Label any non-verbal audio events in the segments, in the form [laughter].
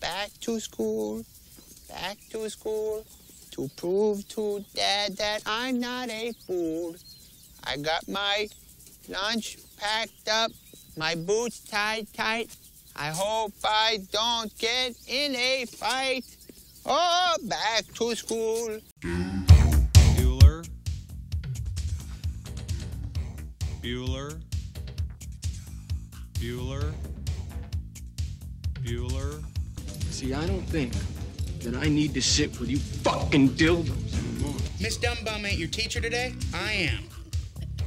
back to school, back to school, to prove to Dad that I'm not a fool. I got my lunch packed up, my boots tied tight. I hope I don't get in a fight. Oh, back to school. Bueller. Bueller. Bueller. Bueller. See, I don't think that I need to sit with you fucking dildos anymore. Miss Dumbum ain't your teacher today? I am.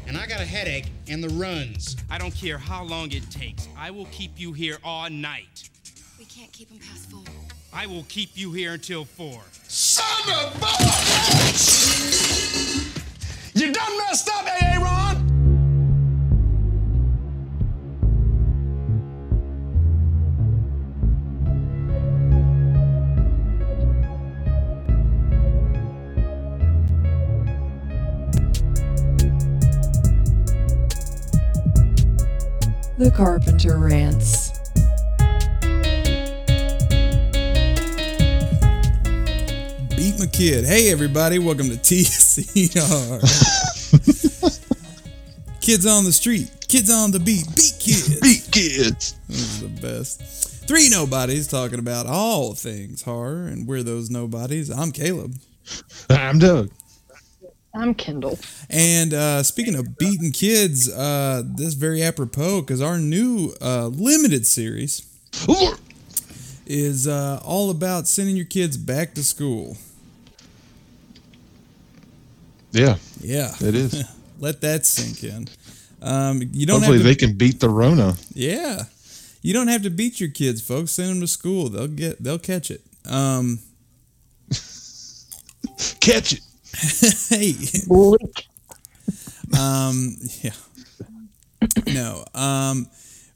And I got a headache and the runs. I don't care how long it takes. I will keep you here all night. We can't keep him past four. I will keep you here until four. Son of a bitch! You done messed up, The Carpenter Rants. Beat my kid. Hey, everybody, welcome to [laughs] TCR. kids on the street, kids on the beat, beat kids. [laughs] Beat kids. This is the best. Three nobodies talking about all things horror, and we're those nobodies. I'm Caleb. I'm Doug. I'm Kendall. And uh, speaking of beating kids, uh, this is very apropos because our new uh, limited series is uh, all about sending your kids back to school. Yeah, Yeah, it is. [laughs] let that sink in. Um, you don't Hopefully have to, they can beat the Rona. Yeah, you don't have to beat your kids, folks. Send them to school; they'll get, they'll catch it. Um, [laughs] Catch it. Hey, um, yeah, no, um,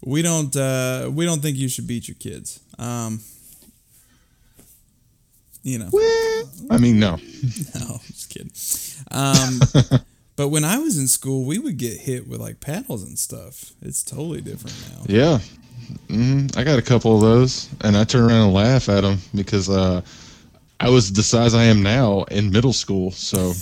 we don't, uh, we don't think you should beat your kids. Um, you know, I mean, no. [laughs] no, just kidding. Um, [laughs] but when I was in school, we would get hit with like paddles and stuff. It's totally different now. Yeah. Mm, I got a couple of those, and I turn around and laugh at them because uh, I was the size I am now in middle school. So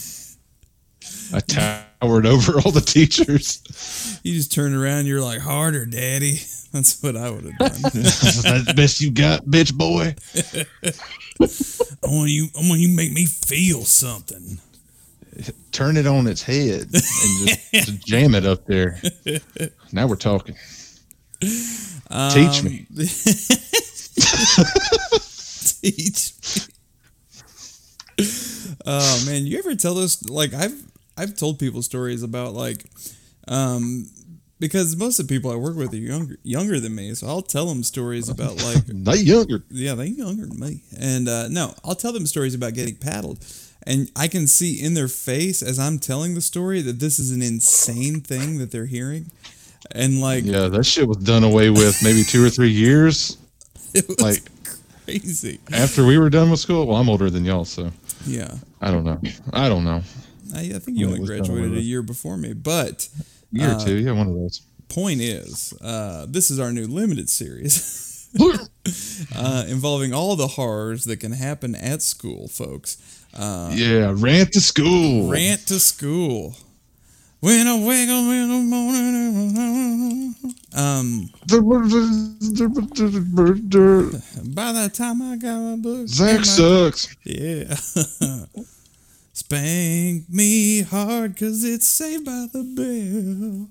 I towered over all the teachers. You just turn around, you're like harder, daddy. [laughs] That's what I would have done. [laughs] That's the best you got, bitch boy. [laughs] I want you. I want you to make me feel something. Turn it on its head and just, just jam it up there. Now we're talking. Teach me. Um, teach me. [laughs] Oh man, you ever tell those like I've I've told people stories about like um because most of the people I work with are younger younger than me, so I'll tell them stories about [laughs] like they younger. yeah, they younger than me. And uh, no, I'll tell them stories about getting paddled. And I can see in their face as I'm telling the story that this is an insane thing that they're hearing. And like Yeah, that shit was done away with maybe two or three years [laughs] it was like crazy. after we were done with school. Well, I'm older than y'all, so Yeah. I don't know. I don't know. I, I think you only it was done graduated a year before me. But Year Uh, or two, yeah, one of those. point is, uh, this is our new limited series [laughs] uh, involving all the horrors that can happen at school, folks. Uh, yeah, rant to school. Rant to school. When I wake up in the morning. Um, by the time I got my book. Zach my- sucks. Yeah. [laughs] Spank me hard because it's saved by the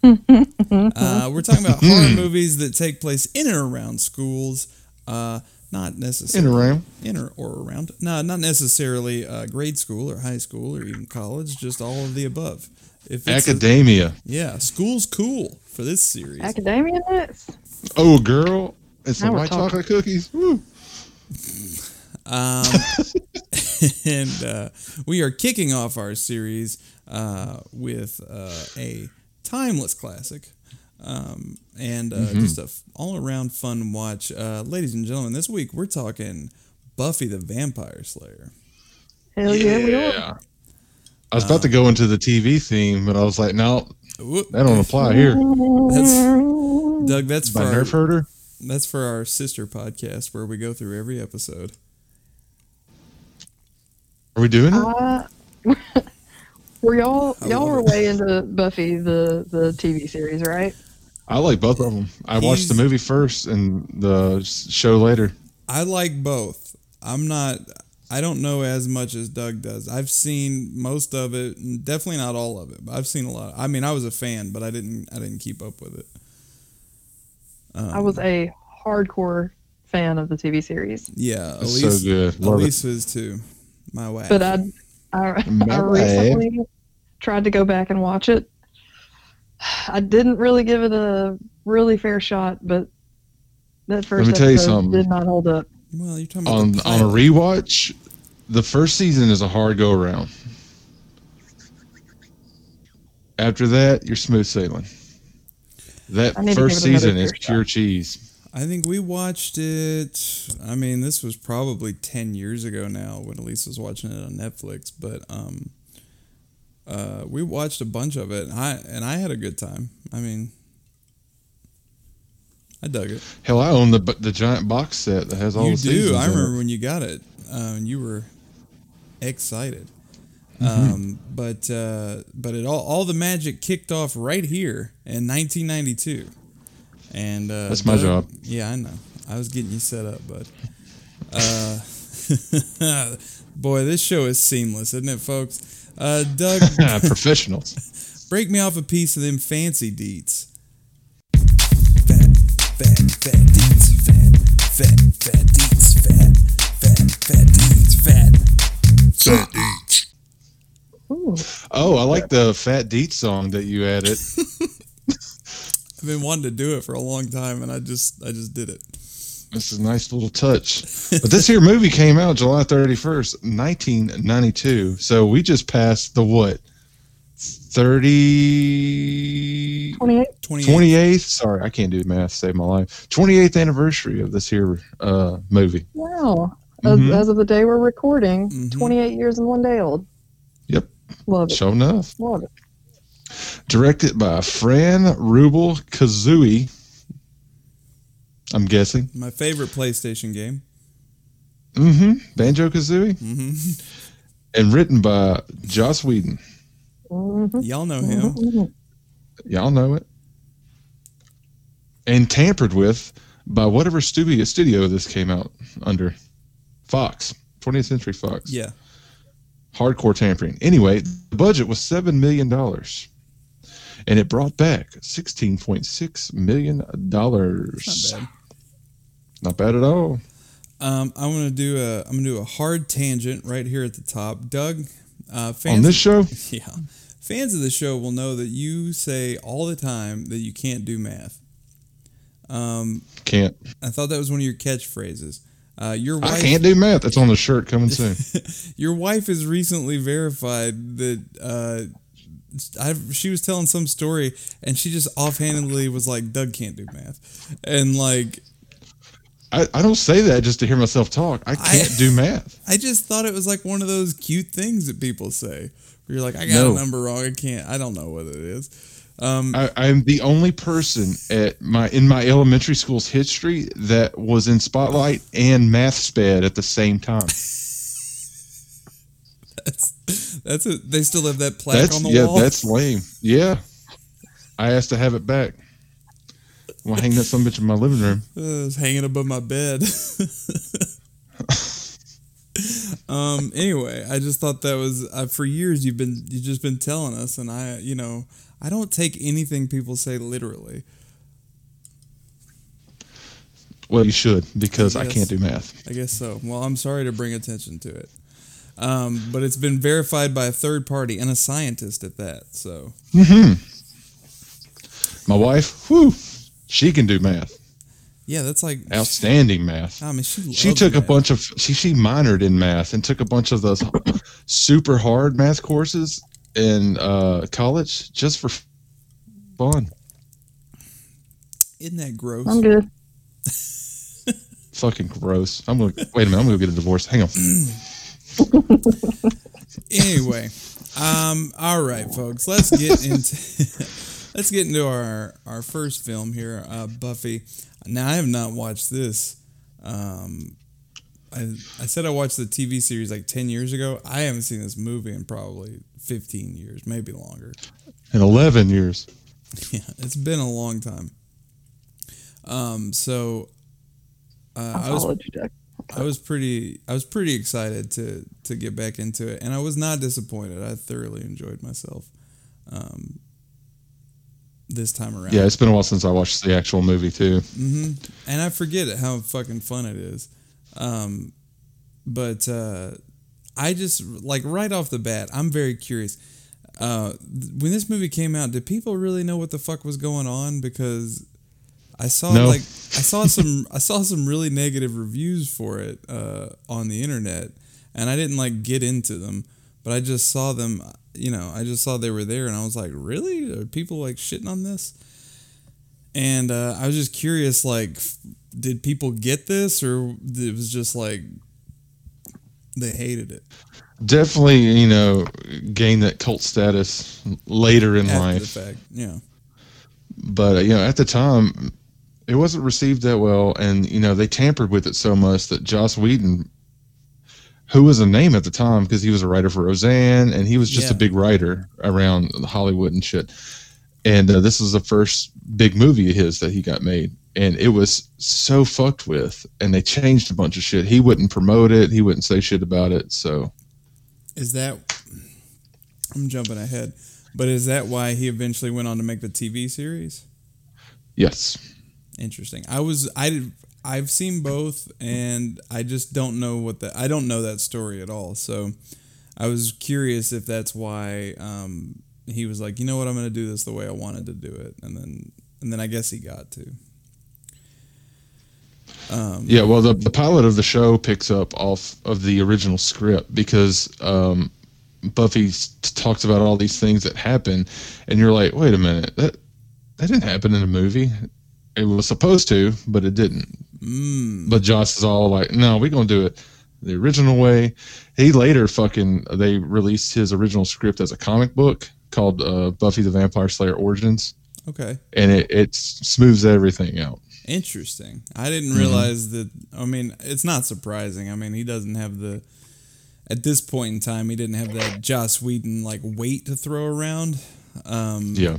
bell. [laughs] uh, we're talking about horror movies that take place in and around schools. Uh, not necessarily In around. in or, or around. No, not necessarily uh, grade school or high school or even college. Just all of the above. If it's a- Academia. yeah, school's cool for this series. Academia nuts. Oh, girl. It's the white talking. chocolate cookies. Woo. Um, [laughs] and uh, we are kicking off our series uh, with uh, a timeless classic. Um, and uh, Mm-hmm. just a f- all-around fun watch, uh, ladies and gentlemen. This week we're talking Buffy the Vampire Slayer. Hell yeah, we are. Yeah. I was about to go into the TV theme, but I was like, no, Whoop. that don't apply here. That's Doug. That's for By our, Nerf herder. That's for our sister podcast where we go through every episode. Are we doing it? Uh, [laughs] were y'all y'all were it. way into Buffy the the TV series, right? I like both of them. I watched the movie first and the show later. I like both. I'm not. I don't know as much as Doug does. I've seen most of it, definitely not all of it. But I've seen a lot. I mean, I was a fan, but I didn't. I didn't keep up with it. I was um, a hardcore fan of the TV series, Yeah, It's Elise. so good. Love it. Was too. My wife. but I I, I recently tried to go back and watch it. I didn't really give it a really fair shot, but that first me tell you episode something. did not hold up. well, you're talking about on on a rewatch, the first season is a hard go around. After that, you're smooth sailing. That I need to first give it another season is fair pure cheese. I think we watched it. I mean, this was probably ten years ago now when Elise was watching it on Netflix. But um, uh, we watched a bunch of it. And I and I had a good time. I mean, I dug it. Hell, I own the the giant box set that has all you the do. seasons. I in it. remember when you got it. And you were excited. Mm-hmm. Um, but uh, but it all all the magic kicked off right here in 1992. And uh, That's my job. Yeah, I know. I was getting you set up, bud. Uh, [laughs] boy, this show is seamless, isn't it, folks? Uh, Doug, [laughs] Professionals. break me off a piece of them fancy deets. Fat, fat, fat deets, fat, fat, fat deets, Oh, I like the Fat Deet song that you added. [laughs] I've been wanting to do it for a long time, and I just, I just did it. This is a nice little touch. But this here movie came out July 31st, 1992. So we just passed the what? 30 28. 28. 28th sorry i can't do math save my life 28th anniversary of this here uh movie Wow. As, Mhm. as of the day we're recording, Mhm. 28 years and one day old. Yep. Love it. sure enough Love it. directed by fran rubel kazooie i'm guessing My favorite PlayStation game. mm-hmm banjo kazooie Mm-hmm. [laughs] and written by joss whedon Mhm. Y'all know him. Mhm. y'all know it and tampered with by whatever studio studio this came out under fox 20th century fox Yeah. Hardcore tampering. Anyway, the budget was seven million dollars, and it brought back sixteen point six million dollars. Not bad. Not bad at all. Um, I'm gonna do a I'm gonna do a hard tangent right here at the top. Doug, uh, fans On this show, [laughs] yeah, fans of the show will know that you say all the time that you can't do math. Um, can't. I thought that was one of your catchphrases. Uh, your I can't do math. That's on the shirt coming [laughs] soon. your wife has recently verified that. Uh, I, she was telling some story and she just offhandedly was like, "Doug can't do math," and like I, I don't say that just to hear myself talk. I can't do math. [laughs] I just thought it was like one of those cute things that people say. Where you're like, I got No. a number wrong. I can't. I don't know what it is. Um, I, I'm the only person at my in my elementary school's history that was in spotlight and math sped at the same time. that's that's it. They still have that plaque That's on the yeah, wall. that's lame. Yeah, I asked to have it back. I'm gonna hang that some bitch in my living room. [laughs] Uh, it's hanging above my bed. [laughs] um. Anyway, I just thought that was uh, for years you've been you've just been telling us, and I you know I don't take anything people say literally. Well, you should because I Yes. can't do math. I guess so. Well, I'm sorry to bring attention to it. Um, but it's been verified by a third party and a scientist at that. So My wife, whew, she can do math. yeah, that's like Outstanding math. I mean, she She loves took a bunch of she she minored in math and took a bunch of those [coughs] super hard math courses in uh, college just for fun. Isn't that gross? I'm good. [laughs] Fucking gross. I'm gonna wait a minute. I'm gonna get a divorce. Hang on. [clears throat] anyway, um, all right, folks, let's get [laughs] into [laughs] let's get into our our first film here, uh, Buffy. Now I have not watched this. Um, I I said I watched the TV series like ten years ago. I haven't seen this movie in probably fifteen years, maybe longer. In 11 years. [laughs] Yeah, it's been a long time. Um, so uh, I was followed. I was pretty I was pretty excited to to get back into it, and I was not disappointed. I thoroughly enjoyed myself. Um, this time around. Yeah, it's been a while since I watched the actual movie too. hmm And I forget it, how fucking fun it is. Um, but uh, I just like right off the bat, I'm very curious. Uh, when this movie came out, did people really know what the fuck was going on? Because I saw No. like I saw some I saw some really negative reviews for it uh, on the internet, and I didn't like get into them, but I just saw them. You know, I just saw they were there, and I was like, really? Are people like shitting on this? And uh, I was just curious, like, f- did people get this, or it was just like they hated it Definitely, you know, gained that cult status later in after life. fact? Yeah, but you know at the time it wasn't received that well and you know they tampered with it so much that joss whedon who was a name at the time because he was a writer for roseanne and he was just a big writer around hollywood and shit and uh, this was the first big movie of his that he got made and it was so fucked with and they changed a bunch of shit he wouldn't promote it he wouldn't say shit about it so is that? I'm jumping ahead, but is that why he eventually went on to make the TV series? yes Interesting. I was I I've seen both, and I just don't know what the I don't know that story at all. So I was curious if that's why um, he was like, you know what, I'm going to do this the way I wanted to do it, and then and then I guess he got to. Um, Yeah, well, the, the pilot of the show picks up off of the original script because um, Buffy talks about all these things that happen, and you're like, wait a minute, that that didn't happen in a movie. It was supposed to, but it didn't. Mm, But Joss is all like, no, we're gonna do it the original way. He later fucking they released his original script as a comic book called uh, Buffy the Vampire Slayer Origins, okay. and it, it smooths everything out. Interesting. I didn't Mm-hmm. realize that. I mean, it's not surprising. I mean, he doesn't have the. At this point in time, he didn't have that Joss Whedon like weight to throw around. Um, Yeah.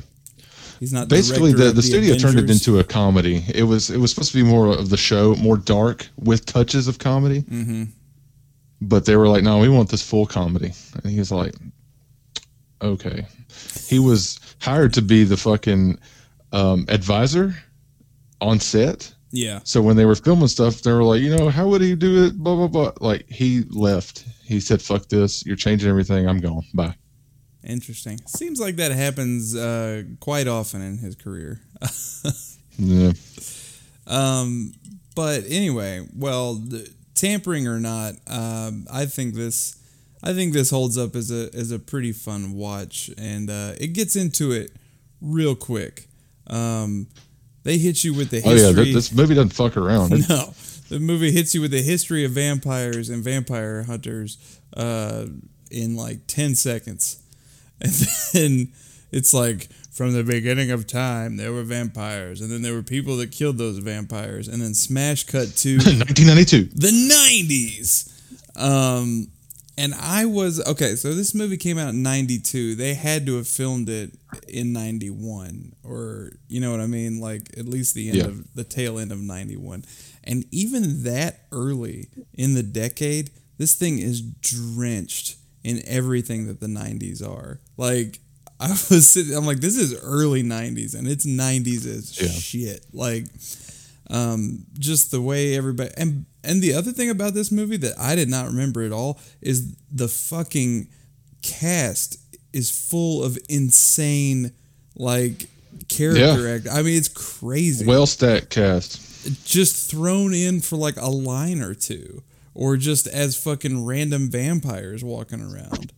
he's not basically director the, the studio turned it into a comedy it was it was supposed to be more of the show more dark with touches of comedy Mhm. but they were like no we want this full comedy and he was like okay he was hired to be the fucking um, advisor on set. Yeah, so when they were filming stuff they were like you know how would he do it? Blah blah blah. Like he left. He said fuck this. You're changing everything. I'm gone. Bye. Interesting. Seems like that happens uh, quite often in his career. [laughs] yeah. Um, but anyway, well, the, tampering or not, um, I think this, I think this holds up as a as a pretty fun watch, and uh, it gets into it real quick. Um, they hit you with the oh yeah history. th- this movie doesn't fuck around [laughs] no, the movie hits you with the history of vampires and vampire hunters uh, in like ten seconds, [laughs] and then it's like from the beginning of time there were vampires, and then there were people that killed those vampires, and then smash cut to 1992 [laughs] the 90s. Um, and I was okay. So this movie came out in '92. They had to have filmed it in '91, or you know what I mean, like at least the end Yeah. of the tail end of '91. And even that early in the decade, this thing is drenched in everything that the '90s are. Like [laughs] I was sitting, I'm like, this is early '90s, and it's '90s as Yeah. shit. Like um, just the way everybody and and the other thing about this movie that I did not remember at all is the fucking cast is full of insane like character act. I mean, it's crazy. well stacked cast just thrown in for like a line or two, or just as fucking random vampires walking around.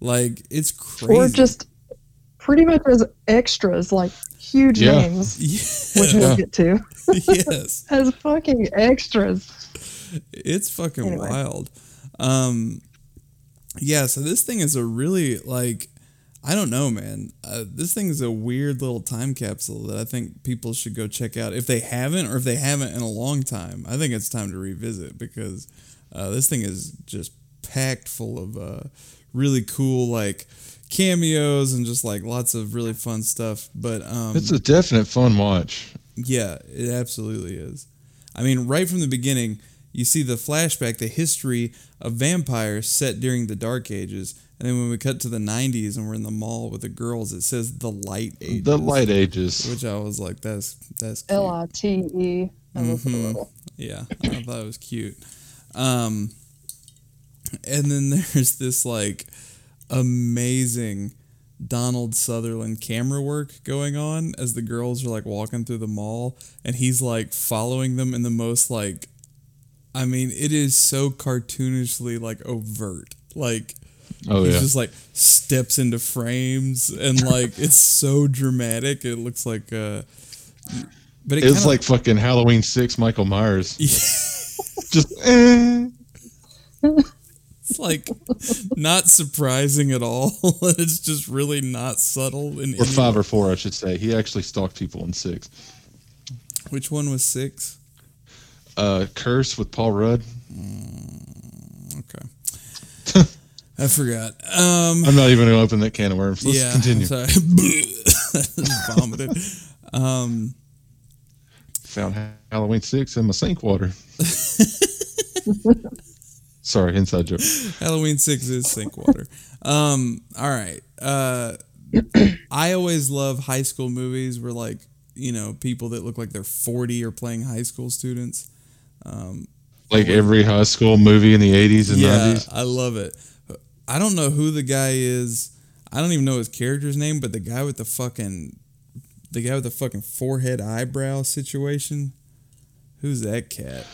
Like it's crazy. Or just pretty much as extras, like huge Yeah. names, yeah. which we'll get to, [laughs] yes. [laughs] as fucking extras. It's fucking Anyway. wild. Um, yeah, so this thing is a really like I don't know, man. Uh, this thing is a weird little time capsule that I think people should go check out if they haven't, or if they haven't in a long time. I think it's time to revisit because uh, this thing is just packed full of uh, really cool like cameos and just like lots of really fun stuff. But um, It's a definite fun watch. yeah, it absolutely is. I mean, right from the beginning, you see the flashback, the history of vampires set during the Dark Ages. And then when we cut to the 90s and we're in the mall with the girls, it says the Light Ages. The Light Ages. Which I was like, that's that's cute. L I T E. I was Mhm. little. Yeah, I thought it was cute. Um, and then [laughs] there's this like amazing Donald Sutherland camera work going on as the girls are like walking through the mall, and he's like following them in the most like, I mean, it is so cartoonishly like overt, like. Oh, he's yeah. just like steps into frames and like it's so dramatic. It looks like uh but it It's kinda- like fucking Halloween Six, Michael Myers. [laughs] Just eh. It's like not surprising at all. [laughs] it's just really not subtle. In or five or four, I should say. He actually stalked people in six. Which one was six? Uh, Curse with Paul Rudd. Okay, [laughs] I forgot. Um, I'm not even going to open that can of worms. Let's yeah, continue. Sorry, [laughs] vomited. Um, Found Halloween Six in my sink water. [laughs] Sorry, inside joke. Halloween six is sink water. Um, all right. Uh, I always love high school movies where like you know people that look like they're 40 are playing high school students. Um, Like every high school movie in the 80s and yeah, 90s. I love it. I don't know who the guy is. I don't even know his character's name, but the guy with the fucking the guy with the fucking forehead eyebrow situation. Who's that cat?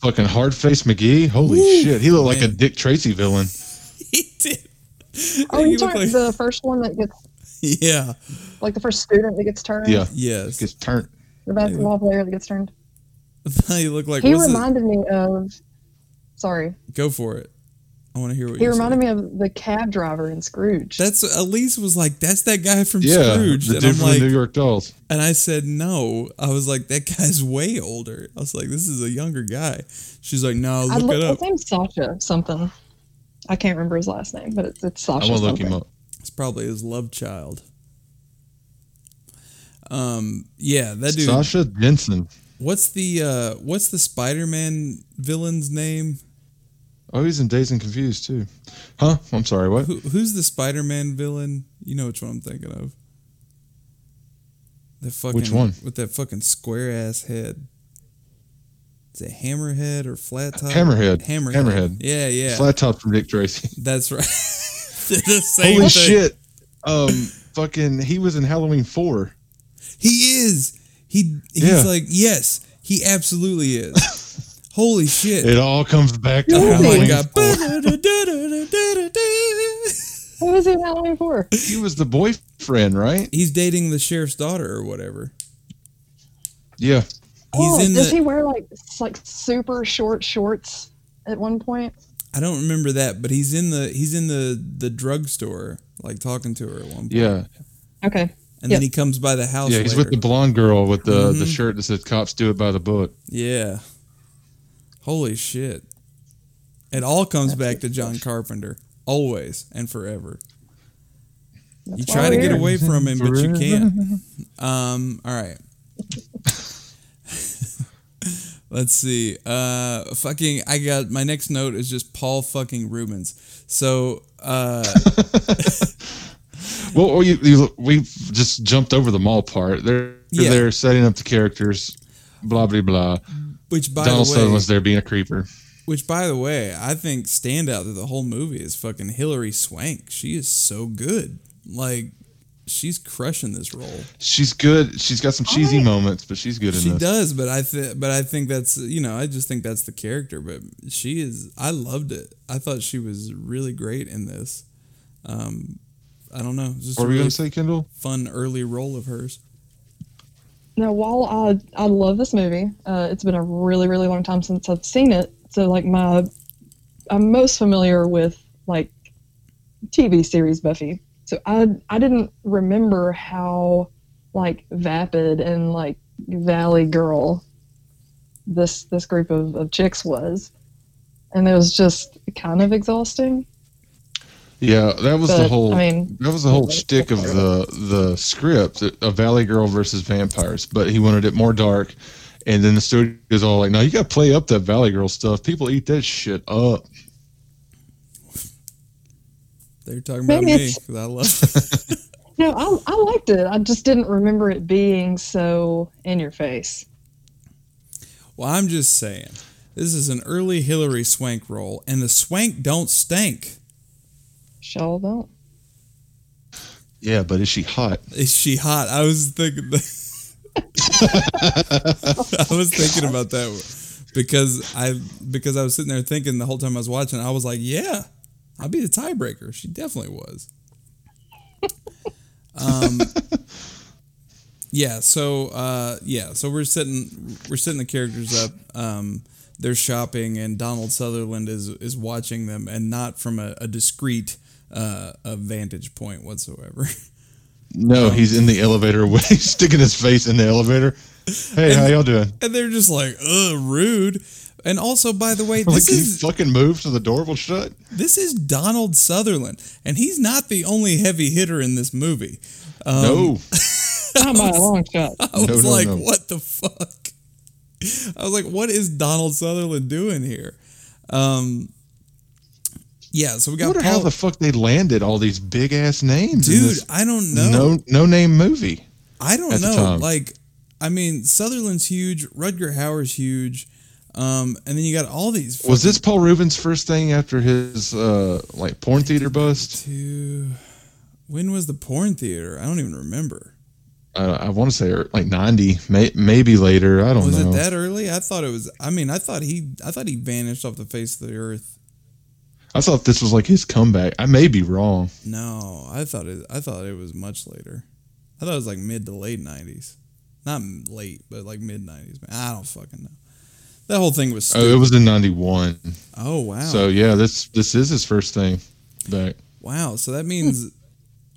Fucking Hardface McGee. Holy Woo, shit. He looked like a. Dick Tracy villain. [laughs] He did. Oh, He you looked talking the first one that gets [laughs] yeah. like the first student that gets turned? Yeah. Yes. Gets turned. The basketball player that gets turned. [laughs] he looked like he what's it- reminded me of. Sorry, Go for it. I want to hear what he you reminded say. me of the cab driver in Scrooged. That's Elise was like, "That's that guy from Yeah. Scrooged," The and dude I'm from like, New York Dolls. and I said, "No." I was like, "That guy's way older." I was like, "This is a younger guy." She's like, "No, I look look, it up." His name's Sasha something. I can't remember his last name, but it's, it's I Sasha. want to look him up. It's probably his love child. Um, yeah, that dude. Sasha Jensen. What's the uh, what's the Spider-Man villain's name? Oh, he's in Dazed and Confused too. Huh? I'm sorry, what? Who, who's the Spider-Man villain? You know which one I'm thinking of. The fucking Which one? with that fucking square ass head. Is it Hammerhead or Flat Top? Hammerhead. Hammerhead. Hammerhead. Yeah, yeah. Flat top from Dick Tracy. [laughs] That's right. [laughs] the same Holy thing. shit. Um, fucking, he was in Halloween 4. He is. He he's Yeah. like yes, he absolutely is. [laughs] Holy shit. It all comes back to oh my Halloween god. [laughs] What was he in Halloween for? He was the boyfriend, right? He's dating the sheriff's daughter or whatever. Yeah. He's oh, in does the he wear like like super short shorts at one point? I don't remember that, but he's in the he's in the the drugstore, like talking to her at one point. Yeah. Okay. And Yep. then he comes by the house. Yeah, he's later. with the blonde girl with the, the Mhm. shirt that says cops do it by the book. Yeah. Holy shit. It all comes back to John Carpenter. Always and forever. you try to get away from him, but you can't. Um, all right. [laughs] Let's see. Uh fucking I got my next note is just Paul fucking Reubens. So uh [laughs] [laughs] Well, we, you- we just jumped over the mall part. They're Yeah. they're setting up the characters, blah blah blah. which by Donald the way Sutherland's there being a creeper. Which, by the way, I think standout through the whole movie is fucking Hilary Swank. She is so good. Like, she's crushing this role. She's good. She's got some cheesy moments, but she's good in She this. does, but I think, but I think that's you know, I just think that's the character. But she is. I loved it. I thought she was really great in this. Um, I don't know, just What a were you really gonna say, Kendall? fun early role of hers. Now, while I I love this movie, uh, it's been a really really long time since I've seen it. So like my, I'm most familiar with like TV series Buffy. So I I didn't remember how like vapid and like Valley Girl this this group of, of chicks was. And it was just kind of exhausting. Yeah, that was the whole. I mean, that was the whole that's shtick of the the script of Valley Girl versus vampires, but he wanted it more dark. And then the studio's all like, "No, you got to play up that Valley Girl stuff. People eat that shit up." They're talking about Maybe me it's- because I love. [laughs] No, I, I liked it. I just didn't remember it being so in your face. well, I'm just saying, this is an early Hilary Swank role, and the Swank don't stank. Shall don't. Yeah, but is she hot? Is she hot? I was thinking. [laughs] I was thinking about that because I because I was sitting there thinking the whole time I was watching. I was like, yeah, I'll be the tiebreaker. She definitely was. Um. Yeah. So. Uh. Yeah. So we're setting we're setting the characters up. Um. They're shopping, and Donald Sutherland is is watching them, and not from a, a discreet uh, a vantage point whatsoever. [laughs] No, he's in the elevator, [laughs] he's sticking his face in the elevator. Hey, how y'all doing? and they're just like, "Ugh, rude." And also, by the way, [laughs] Like, this can you is fucking move so the door will shut? this is Donald Sutherland, and he's not the only heavy hitter in this movie. Um, no, Not by a long shot. I was No, no, like, no. "What the fuck?" I was like, "What is Donald Sutherland doing here?" Um, yeah, so we I got wonder Paul. how the fuck they landed all these big ass names. in Dude, I don't know. no no name movie. I don't know. Like, I mean, Sutherland's huge. Rutger Hauer's huge. Um, and then you got all these. Was this Paul Rubin's first thing after his uh like porn theater bust? to when was the porn theater? I don't even remember. Uh, I want to say er, like ninety, may, maybe later. I don't Was know. it that early? I thought it was. I mean, I thought he. I thought he vanished off the face of the earth. I thought this was like his comeback. I may be wrong. No, I thought it. I thought it was much later. I thought it was like mid to late nineties, not late, but like mid nineties. I don't fucking know. That whole thing was. Oh, it was in ninety one. oh wow. So yeah, this this is his first thing back. Wow. So that means,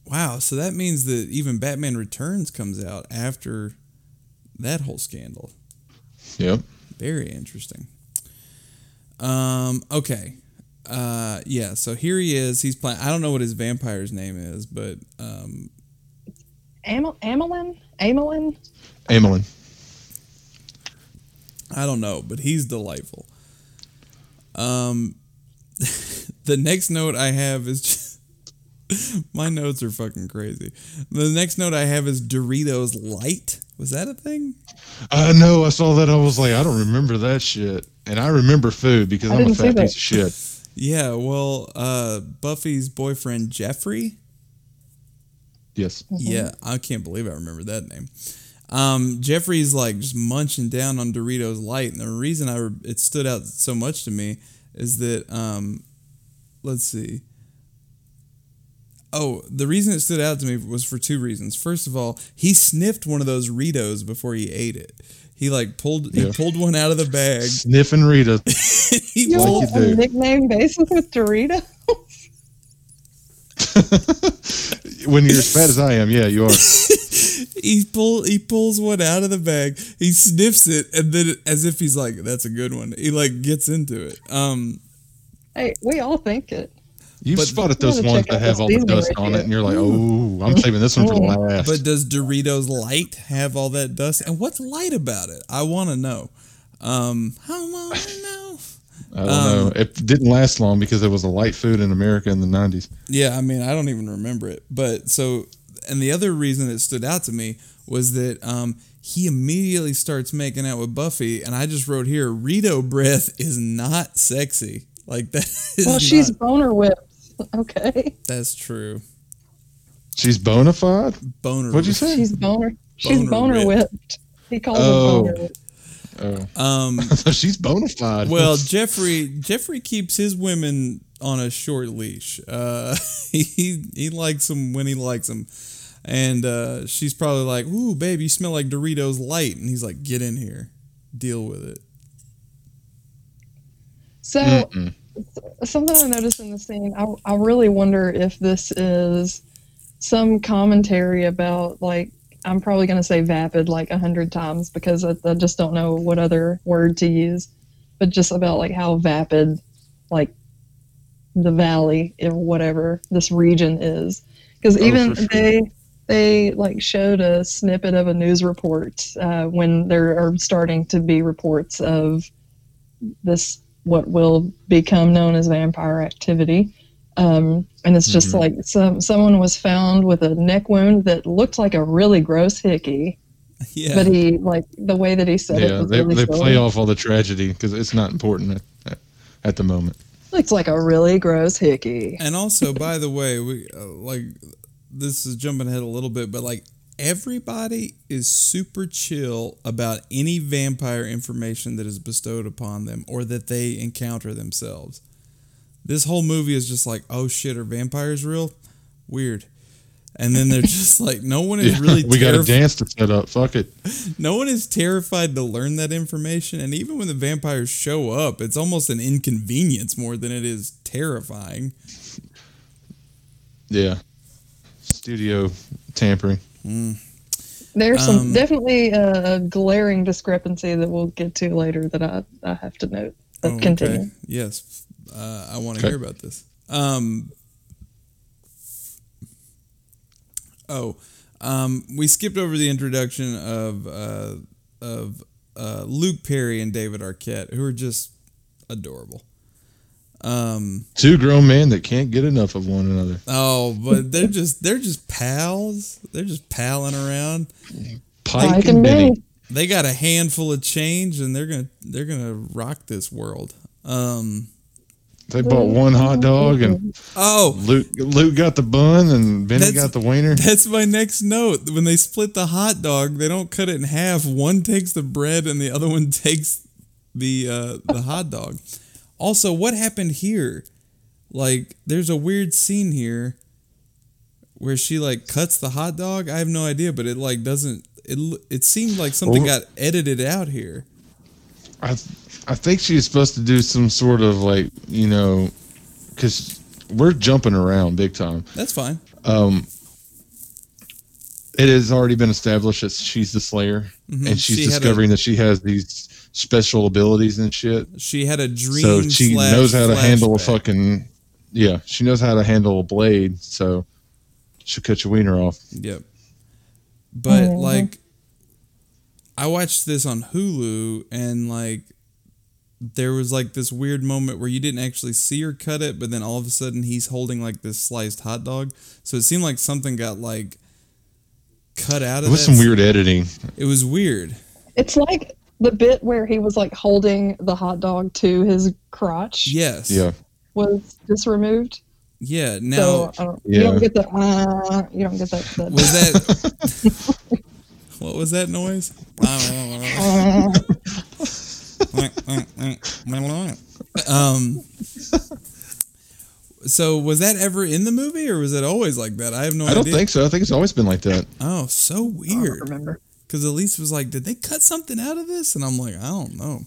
wow. So that means that even Batman Returns comes out after that whole scandal. Yep. Very interesting. Um. Okay. Uh. Yeah. So here he is. He's playing. I don't know what his vampire's name is, but um. Am- Amilyn? Amilyn? Amilyn. I don't know, but he's delightful. Um. [laughs] the next note I have is just, [laughs] my notes are fucking crazy. The next note I have is Doritos Light. Was that a thing? I know. I saw that. I was like, I don't remember that shit. And I remember food because I I'm a didn't fat that. piece of shit. [laughs] Yeah, well, uh, Buffy's boyfriend Jeffrey. Yes. Yeah, I can't believe I remember that name. Um, Jeffrey's like just munching down on Doritos Light, and the reason I re- it stood out so much to me is that um, let's see. Oh, the reason it stood out to me was for two reasons. First of all, he sniffed one of those Ritos before he ate it. He like pulled he pulled one out of the bag. Sniffing Rita. [laughs] he You pulled, Like you a nickname basis with Dorito? when you're as fat as I am, yeah, you are. [laughs] he pull he pulls one out of the bag. He sniffs it, and then as if he's like, "That's a good one." He like gets into it. Um, Hey, we all think it. You've But- spotted those ones that have all the seasoning dust on ratio. it, and you're like, oh, I'm saving this one for Ooh. last. but does Doritos Light have all that dust? And what's light about it? I want to know. Um, how want to know? I don't um, know. It didn't last long because it was a light food in America in the 90s. Yeah, I mean, I don't even remember it. But so, and the other reason it stood out to me was that um, he immediately starts making out with Buffy, and I just wrote here, Rito breath is not sexy. Like that [laughs] is Well, she's not- boner whipped. [laughs] Okay. that's true. She's bona fide? Boner. What'd you say? She's boner. She's Boner boner whipped. whipped. He calls Oh. her boner whipped. Oh. Um, [laughs] She's bona fide. well, Jeffrey Jeffrey keeps his women on a short leash. Uh, [laughs] he he likes them when he likes them, and uh, she's probably like, "Ooh, babe, you smell like Doritos Light," and he's like, "Get in here, deal with it." So Mm-mm. Something I noticed in the scene, I, I really wonder if this is some commentary about like I'm probably going to say vapid like a hundred times because I, I just don't know what other word to use, but just about like how vapid, like the valley or whatever this region is. Because Oh, even for sure. they they like showed a snippet of a news report uh, when there are starting to be reports of this what will become known as vampire activity. Um, and it's just Mhm. like some someone was found with a neck wound that looked like a really gross hickey, [laughs] Yeah. but he like the way that he said it Yeah, was they, really they play off all the tragedy because it's not important at, at, at the moment. looks like a really gross hickey. And also, by the way, we uh, like this is jumping ahead a little bit, but like everybody is super chill about any vampire information that is bestowed upon them or that they encounter themselves. This whole movie is just like, oh shit, are vampires real? Weird. And then they're just [laughs] like, no one is Yeah, really. we got a dance to set up. Fuck it. [laughs] no one is terrified to learn that information, and even when the vampires show up, it's almost an inconvenience more than it is terrifying. [laughs] Yeah. Studio tampering. There's some Um, definitely a, a glaring discrepancy that we'll get to later that I, I have to note. But Oh, okay. continue. Yes, uh, I want to Okay. hear about this. Um, oh, um, we skipped over the introduction of uh, of uh, Luke Perry and David Arquette, who are just adorable. Um, Two grown men that can't get enough of one another. oh, but they're just they're just pals. They're just palling around. Pike, Pike and and Benny. Benny. They got a handful of change, and they're gonna they're gonna rock this world. Um, They bought one hot dog, and oh, Luke Luke got the bun, and Benny got the wiener. That's my next note. When they split the hot dog, they don't cut it in half. One takes the bread and the other one [laughs] takes the uh, the hot dog. Also, what happened here? Like, there's a weird scene here where she like cuts the hot dog. I have no idea, but it like doesn't. It it seemed like something Well- got edited out here. I I think she's supposed to do some sort of like you know, because we're jumping around big time. That's fine. Um, it has already been established that she's the Slayer, Mhm. and she's She had a- discovering that she has these special abilities and shit. She had a dream. so she slash knows how to handle a fucking yeah. She knows how to handle a blade, so she'll cut your wiener off. Yep. But Mhm. like I watched this on Hulu and like there was like this weird moment where you didn't actually see her cut it, but then all of a sudden he's holding like this sliced hot dog. So it seemed like something got like cut out of It was that. some weird editing. It was weird. It's like the bit where he was like holding the hot dog to his crotch Yes. Yeah, was just removed. Yeah. so Now I don't, Yeah. you don't get the uh, you don't get that. that was that [laughs] what was that noise? [laughs] um so was that ever in the movie or was it always like that i have no idea. I don't idea think so. I think it's always been like that. oh so I don't weird remember. Because elise was like did they cut something out of this and i'm like i don't know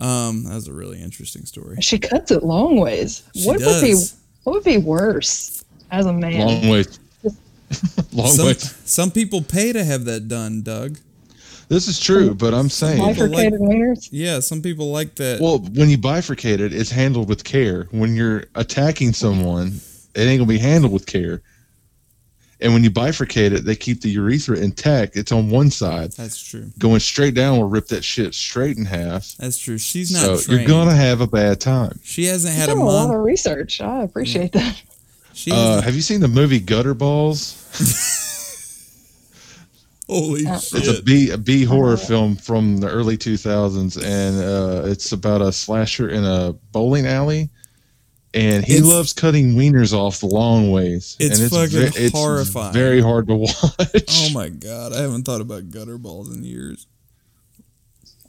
um that was a really interesting story She cuts it long ways. She what would be what would be worse as a man? Long way. [laughs] Long some, way. some people pay to have that done doug This is true, but I'm saying, Bifurcated wieners. yeah some people like that well, when you bifurcate it, it's handled with care. When you're attacking someone, it ain't gonna be handled with care. And when you bifurcate it, they keep the urethra intact. It's on one side. that's true Going straight down will rip that shit straight in half. that's true she's not So trained. you're gonna have a bad time. she hasn't had a a lot of research. I appreciate that. she Uh, have you seen the movie Gutter Balls? [laughs] holy Uh, It's a shit B a B horror film from the early 2000s, and uh, it's about a slasher in a bowling alley, and he It's- loves cutting wieners off the long ways. It's and fucking ve- it's horrifying. Very hard to [laughs] watch. Oh my god, I haven't thought about gutter balls in years.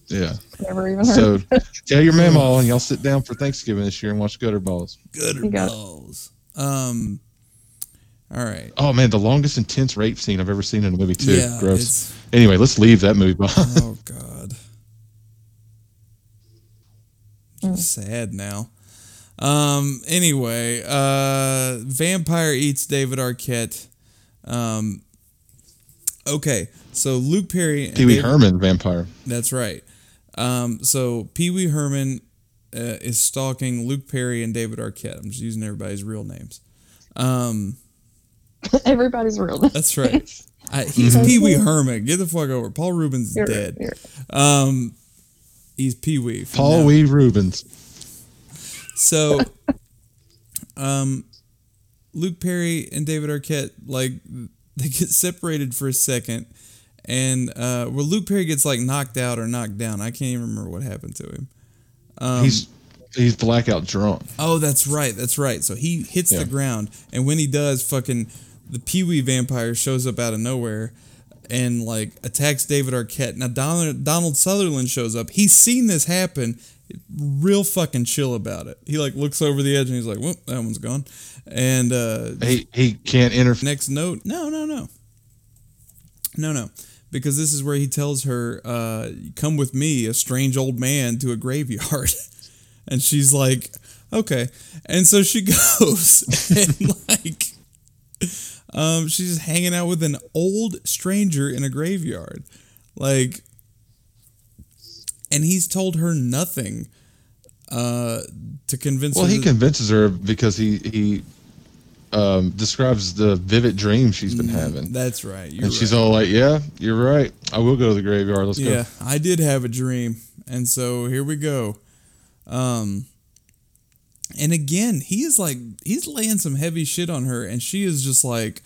Yeah. Never even heard. So tell your mama, and y'all sit down for Thanksgiving this year and watch Gutter Balls. Gutter You it. balls. Um. All right. Oh man, the longest intense rape scene I've ever seen in a movie too. Yeah. Gross. It's, Anyway, let's leave that movie behind. oh god. Just sad now. Um. Anyway, uh, vampire eats David Arquette. Um, okay, so Luke Perry. and Pee Wee Herman vampire. That's right. Um, so Pee Wee Herman uh, is stalking Luke Perry and David Arquette. I'm just using everybody's real names. Um, [laughs] Everybody's real. names. that's right. [laughs] I, he's Pee Wee Herman. Get the fuck over. Paul Reubens is You're- dead. you're- Um, he's Pee Wee. Paul Wee Reubens. So, um, Luke Perry and David Arquette like they get separated for a second, and uh, well, Luke Perry gets like knocked out or knocked down. I can't even remember what happened to him. Um, he's he's blackout drunk. Oh, that's right. That's right. So he hits Yeah. the ground, and when he does, fucking the Pee Wee vampire shows up out of nowhere and like attacks David Arquette. Now Donald, Donald Sutherland shows up. He's seen this happen. Real fucking chill about it. He like looks over the edge and he's like, "Whoop, that one's gone." And uh, He he can't interfere. next note, no, no, no, no, no, because this is where he tells her, uh, "Come with me, a strange old man, to a graveyard," [laughs] and she's like, "Okay," and so she [laughs] goes and like, um, she's just hanging out with an old stranger in a graveyard, like, and he's told her nothing. Uh, to convince Well, her Well, he convinces her because he he um, describes the vivid dream she's been having, That's right. And she's right. all like, "Yeah, you're right. I will go to the graveyard. Let's Yeah, go." Yeah, I did have a dream, and so here we go. Um, and again, he is like he's laying some heavy shit on her, and she is just like,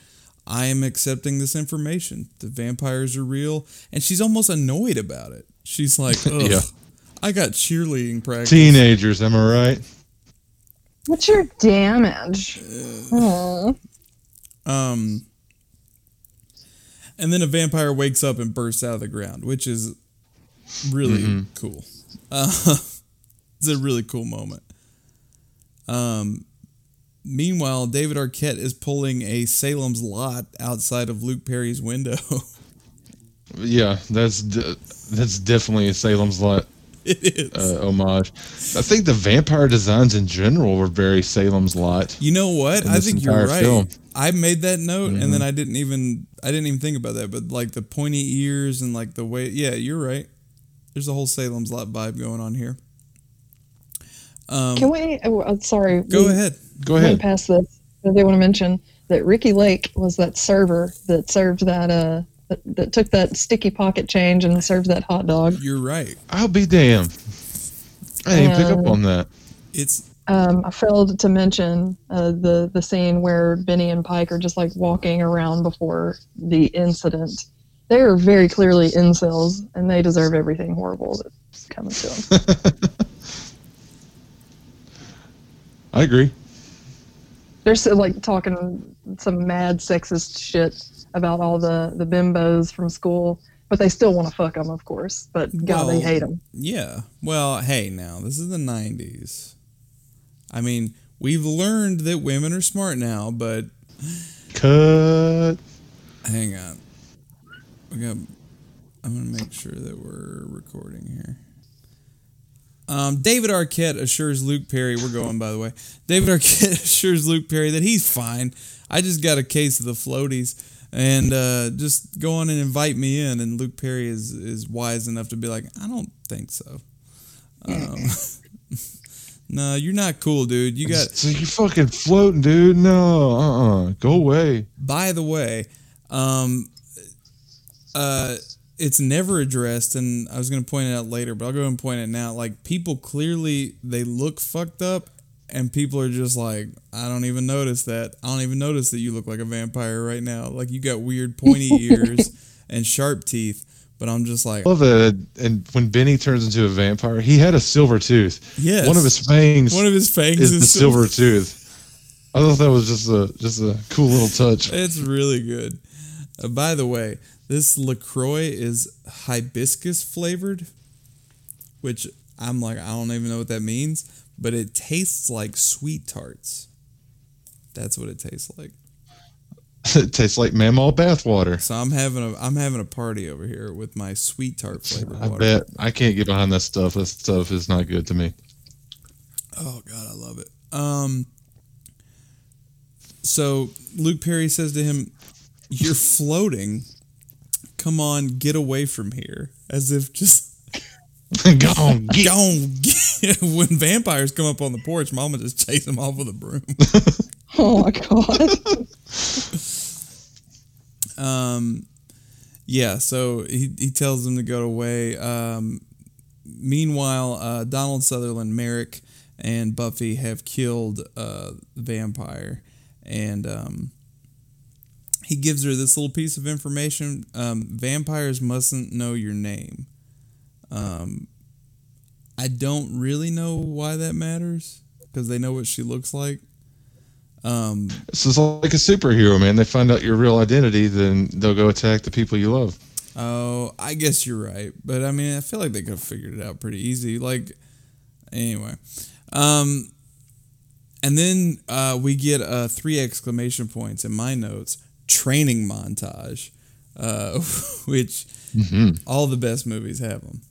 "I am accepting this information. The vampires are real," and she's almost annoyed about it. She's like, [laughs] Ugh, Yeah. I got cheerleading practice." Teenagers, am I right? What's your damage? Aw. Um, and then a vampire wakes up and bursts out of the ground, which is really cool. Uh, [laughs] it's a really cool moment. Um, meanwhile, David Arquette is pulling a Salem's Lot outside of Luke Perry's window. [laughs] Yeah, that's de- that's definitely a Salem's Lot [laughs] it is. uh, homage. I think the vampire designs in general were very Salem's Lot. you know what? I think you're right. film. Mm-hmm. I made that note, and then I didn't even I didn't even think about that. But like the pointy ears and like the way, yeah, you're right. There's a whole Salem's Lot vibe going on here. Um, Can we? Oh, uh, sorry. go we ahead. Go ahead. Past this, I do want to mention that Ricki Lake was that server that served that uh that, that took that sticky pocket change and served that hot dog. You're right. I'll be damned. I didn't pick up Um, on that. It's Um, I failed to mention uh, the the scene where Benny and Pike are just like walking around before the incident. They are very clearly incels, and they deserve everything horrible that's coming to them. [laughs] I agree. They're still like talking some mad sexist shit about all the the bimbos from school, but they still want to fuck them, of course. But God, they hate them. yeah. Well, hey, now this is the '90s. I mean, we've learned that women are smart now, but Cut. hang on. We got. I'm gonna make sure that we're recording here. Um, David Arquette assures Luke Perry. We're going, by the way. David Arquette [laughs] assures Luke Perry that he's fine. I just got a case of the floaties, and uh, just go on and invite me in. And Luke Perry is is wise enough to be like, I don't think so. Um, [laughs] no, you're not cool, dude. You got. So you fucking floating, dude? No, uh, uh go away. By the way, um, uh, it's never addressed, and I was gonna point it out later, but I'll go ahead and point it now. Like people clearly they look fucked up, and people are just like, I don't even notice that. I don't even notice that you look like a vampire right now. Like you got weird pointy [laughs] ears and sharp teeth, but I'm just like, I love that. And when Benny turns into a vampire, he had a silver tooth. yes, One of his fangs one of his fangs is is the silver tooth. I thought that was just a just a cool little touch. It's really good. Uh, by the way, this LaCroix is hibiscus flavored, which I'm like, I don't even know what that means, but it tastes like sweet tarts. That's what it tastes like. [laughs] it tastes like mammal bathwater. So I'm having a I'm having a party over here with my sweet tart flavor. I water. bet I can't get behind that stuff. That stuff is not good to me. Oh god, I love it. Um so Luke Perry says to him, you're floating. Come on, get away from here. As if just [laughs] Go on, [laughs] get. go on. Get. [laughs] when vampires come up on the porch, Mama just chase them off with a broom. Oh my god. Um, yeah, so he, he tells them to go away. Um, meanwhile, uh, Donald Sutherland, Merrick, and Buffy have killed uh, the vampire, and um, he gives her this little piece of information: um, vampires mustn't know your name. Um, I don't really know why that matters because they know what she looks like. Um, This is like a superhero, man. They find out your real identity, then they'll go attack the people you love. Oh, I guess you're right, but I mean, I feel like they could have figured it out pretty easy. Like, anyway, um, and then uh, we get uh, three exclamation points in my notes: training montage, uh, [laughs] which all the best movies have them.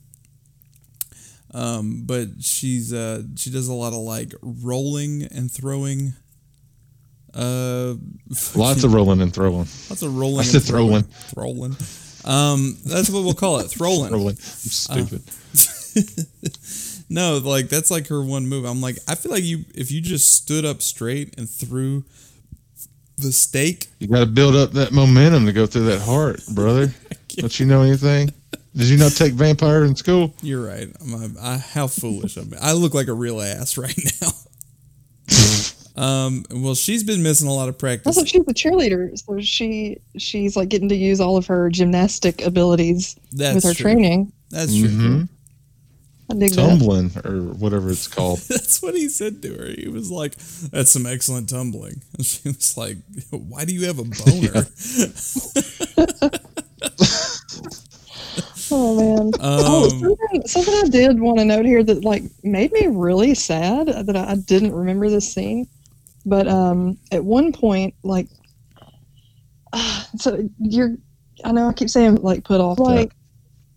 Um, but she's uh, she does a lot of like rolling and throwing. Uh, [laughs] Lots of rolling and throwing. lots of rolling. I said and throwing. throwing. Um, that's what we'll call it. [laughs] Throwing. throwing. Stupid. No, like that's like her one move. I'm like, I feel like you if you just stood up straight and threw the stake. you got to build up that momentum to go through that heart, brother. [laughs] Don't you know anything? Did you not take vampire in school? You're right. I'm, a- I, how foolish I'm. I look like a real ass [laughs] right now. [laughs] um. Well, she's been missing a lot of practice. Also, she's a cheerleader, so she she's like getting to use all of her gymnastic abilities That's with her true. training. That's true. Mhm. Dig that. Tumbling or whatever it's called. [laughs] That's what he said to her. He was like, "That's some excellent tumbling." [laughs] And she was like, "Why do you have a [laughs] boner?" Oh man. oh, Um, something, something I did want to note here that like made me really sad that I didn't remember this scene. But um, at one point, like, ah, [sighs] so you're, I know I keep saying like put off, like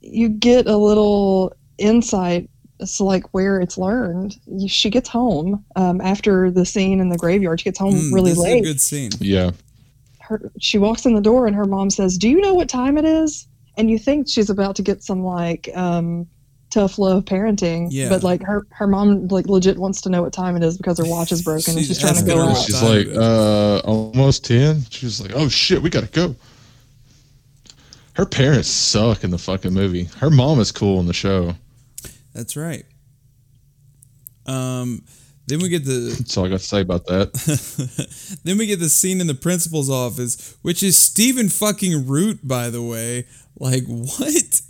you get a little insight as to like where it's learned. You, she gets home um, after the scene in the graveyard. She gets home Mm, really this is a late. good scene. Yeah. her she walks in the door and her mom says, "Do you know what time it is?" And you think she's about to get some like um, tough love parenting, Yeah. but like her her mom like legit wants to know what time it is because her watch is broken and She's she's trying to go her out. She's like, uh, almost 10. She's like, oh shit, we gotta go. Her parents suck in the fucking movie. Her mom is cool in the show. That's right. Um, then we get the [laughs] That's all I got to say about that. [laughs] then we get the scene in the principal's office, which is Stephen fucking Root, by the way. Like what?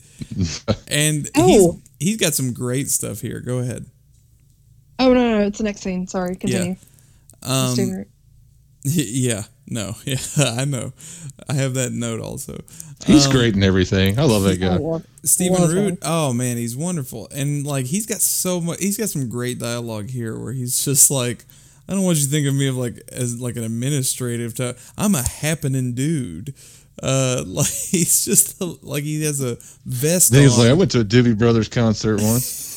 [laughs] and Oh. he's he's got some great stuff here. Go ahead. Oh no, no, no, it's the next scene. Sorry, continue. Um, Stephen- yeah, no, [laughs] yeah, I know. I have that note also. He's Um, great and everything. I love that guy. love- Stephen Root. Oh man, he's wonderful, and like he's got so much. He's got some great dialogue here, where he's just like, I don't want you to think of me of like as like an administrative type. I'm a happening dude. Uh, [laughs] like he's just like he has a vest Then he's on, like, I went to a Doobie Brothers concert once.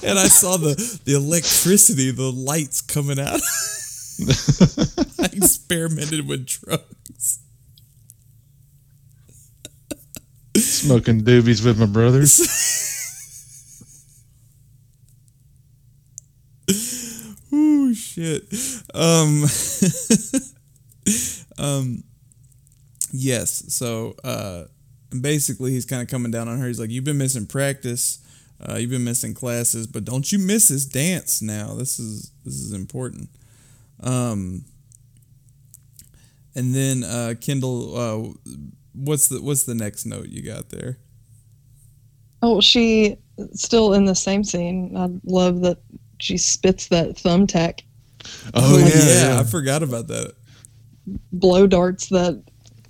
[laughs] and I saw the the electricity, the lights coming out. [laughs] I experimented with drugs. Smoking doobies with my brothers. [laughs] Ooh shit. Um [laughs] um yes, so uh basically he's kind of coming down on her. He's like you've been missing practice. Uh, you've been missing classes, but don't you miss this dance now. This is this is important. Um and then uh Kendall uh what's the what's the next note you got there? Oh, she still in the same scene. I love that she spits that thumbtack, Oh, yeah, yeah, yeah. I forgot about that. blow darts that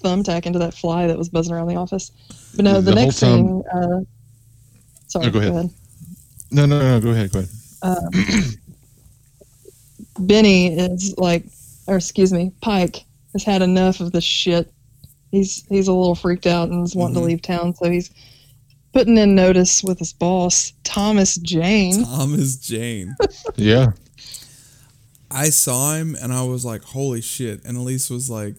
thumbtack into that fly that was buzzing around the office. But no, the, The next time- scene. Uh, sorry, Oh, go ahead. No, no, no. Go ahead. Go ahead. [clears throat] Benny is like, or excuse me, Pike has had enough of this shit. He's he's a little freaked out and is wanting Mhm. to leave town, so he's putting in notice with his boss, Thomas Jane. Thomas Jane. [laughs] Yeah. I saw him and I was like, holy shit. And Elise was like,